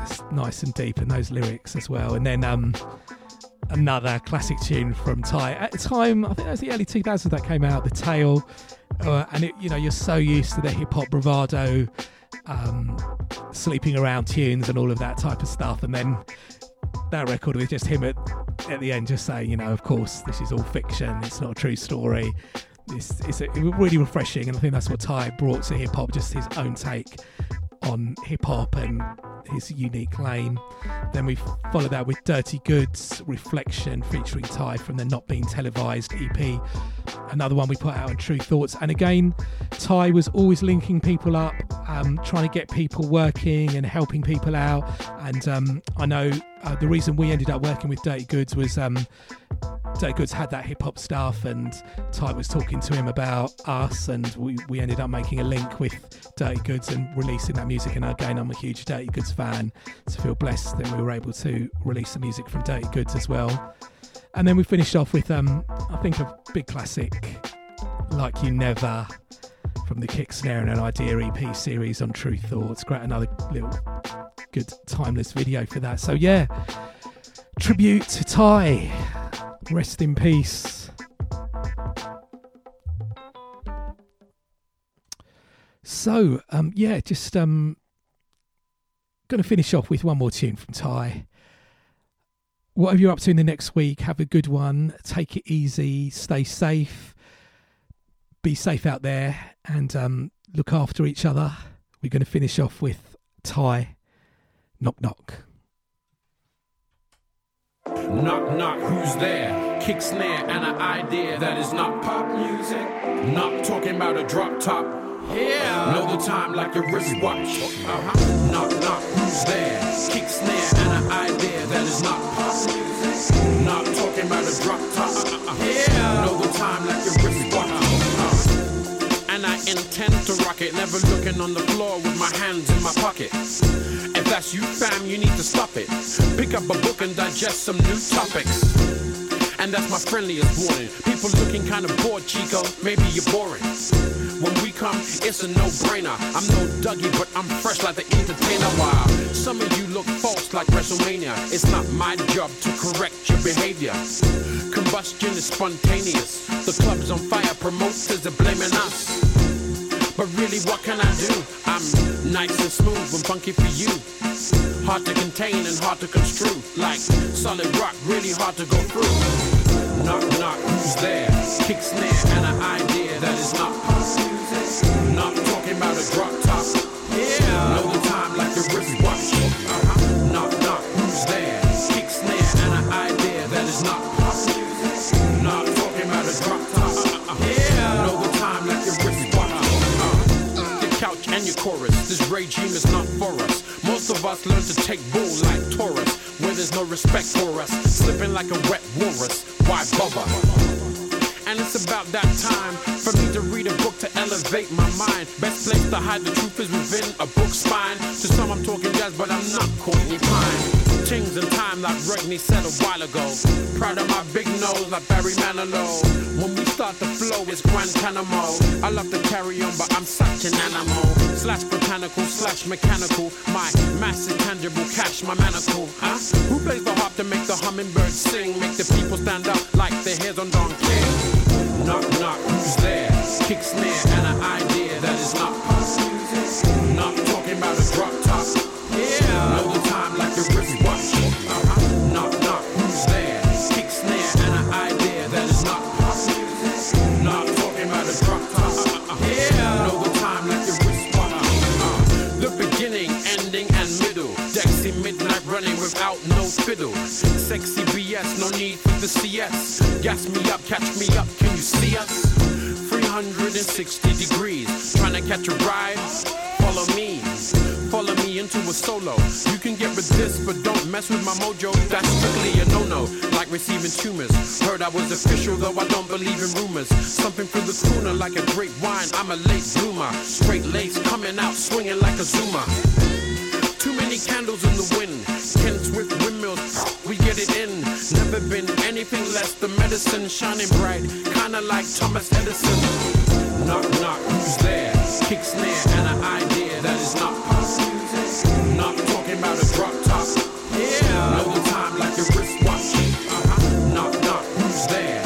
It's nice and deep and those lyrics as well. And then um, another classic tune from Ty. At the time, I think it was the early 2000s that came out, The Tale. Uh, and it, you know, you're so used to the hip hop bravado, um, sleeping around tunes and all of that type of stuff. And then that record with just him at, at the end just saying, you know, of course, this is all fiction, it's not a true story. It's, it's a, really refreshing, and I think that's what Ty brought to hip hop, just his own take on hip hop and his unique lane. Then we followed that with Dirty Goods Reflection featuring Ty from the Not Being Televised EP. Another one we put out on Tru Thoughts. And again, Ty was always linking people up, um, trying to get people working and helping people out. And um, I know uh, the reason we ended up working with Dirty Goods was um, Dirty Goods had that hip hop stuff, and Ty was talking to him about us, and we, we ended up making a link with Dirty Goods and releasing that music. And again, I'm a huge Dirty Goods fan, so feel blessed that we were able to release the music from Dirty Goods as well. And then we finished off with, um, I think, a big classic, Like You Never, from the Kick Snare and an Idea EP series on Tru Thoughts. Great, another little good timeless video for that. So, yeah, tribute to Ty. Rest in peace. So, um, yeah, just um, going to finish off with one more tune from Ty. Whatever you're up to in the next week, have a good one. Take it easy. Stay safe. Be safe out there and um, look after each other. We're going to finish off with Ty. Knock, knock. Knock, knock, who's there? Kick snare and an idea that is not pop music. Not talking about a drop top. Yeah. Know the time like your wristwatch. Uh-huh. Knock, knock, who's there? Kick snare and an idea that is not pop music. Not talking about a drop top. Yeah. Know the time like your wristwatch. And I intend to rock it, never looking on the floor with my hands in my pocket. If that's you, fam, you need to stop it. Pick up a book and digest some new topics. And that's my friendliest warning. People looking kinda bored, Chico. Maybe you're boring. When we come, it's a no-brainer. I'm no Dougie, but I'm fresh like the entertainer. While some of you look false like WrestleMania. It's not my job to correct your behavior. Combustion is spontaneous. The club's on fire, promoters are blaming us. But really, what can I do? I'm nice and smooth and funky for you. Hard to contain and hard to construe. Like solid rock, really hard to go through. Knock, knock, who's there? Kick snare and an idea that is not pop. Not talking about a drop top. Yeah. Know the time like your wristwatch. Uh-huh. Knock, knock, who's there? Kick snare and an idea that is not pop. Not talking about a drop top. Yeah. Know the time like your wristwatch. Uh, the couch and your chorus. This regime is not for us. Most of us learn to take bull like Taurus, there's no respect for us. Slipping like a wet walrus. Why bother? And it's about that time for me to read a book to elevate my mind. Best place to hide the truth is within a book's spine. To some I'm talking jazz, but I'm not Courtney Pine. Things in time like Rodney said a while ago. Proud of my big nose like Barry Manilow. When we start to flow, it's Guantanamo. I love to carry on, but I'm such an animal. Slash botanical, slash mechanical. My mass is tangible, cash my manacle. Huh? Who plays the harp to make the hummingbird sing? Make the people stand up like their hairs on Don King. Knock, knock, who's there? Kick snare and an idea fiddle. Sexy BS, no need for the CS. Gas me up, catch me up, can you see us? 360 degrees, trying to catch a ride. Follow me, follow me into a solo. You can get with this, but don't mess with my mojo. That's strictly a no-no, like receiving tumors. Heard I was official, though I don't believe in rumors. Something through the crooner like a great wine. I'm a late bloomer, straight lace coming out swinging like a zoomer. Too many candles in the wind. Ken meals, we get it in. Never been anything less than medicine, shining bright, kinda like Thomas Edison. Knock, knock, who's there? Kick snare and an idea that is not pop. Not talking about a drop top. Yeah. Know the time like a wristwatch. Uh-huh. Knock, knock, who's there?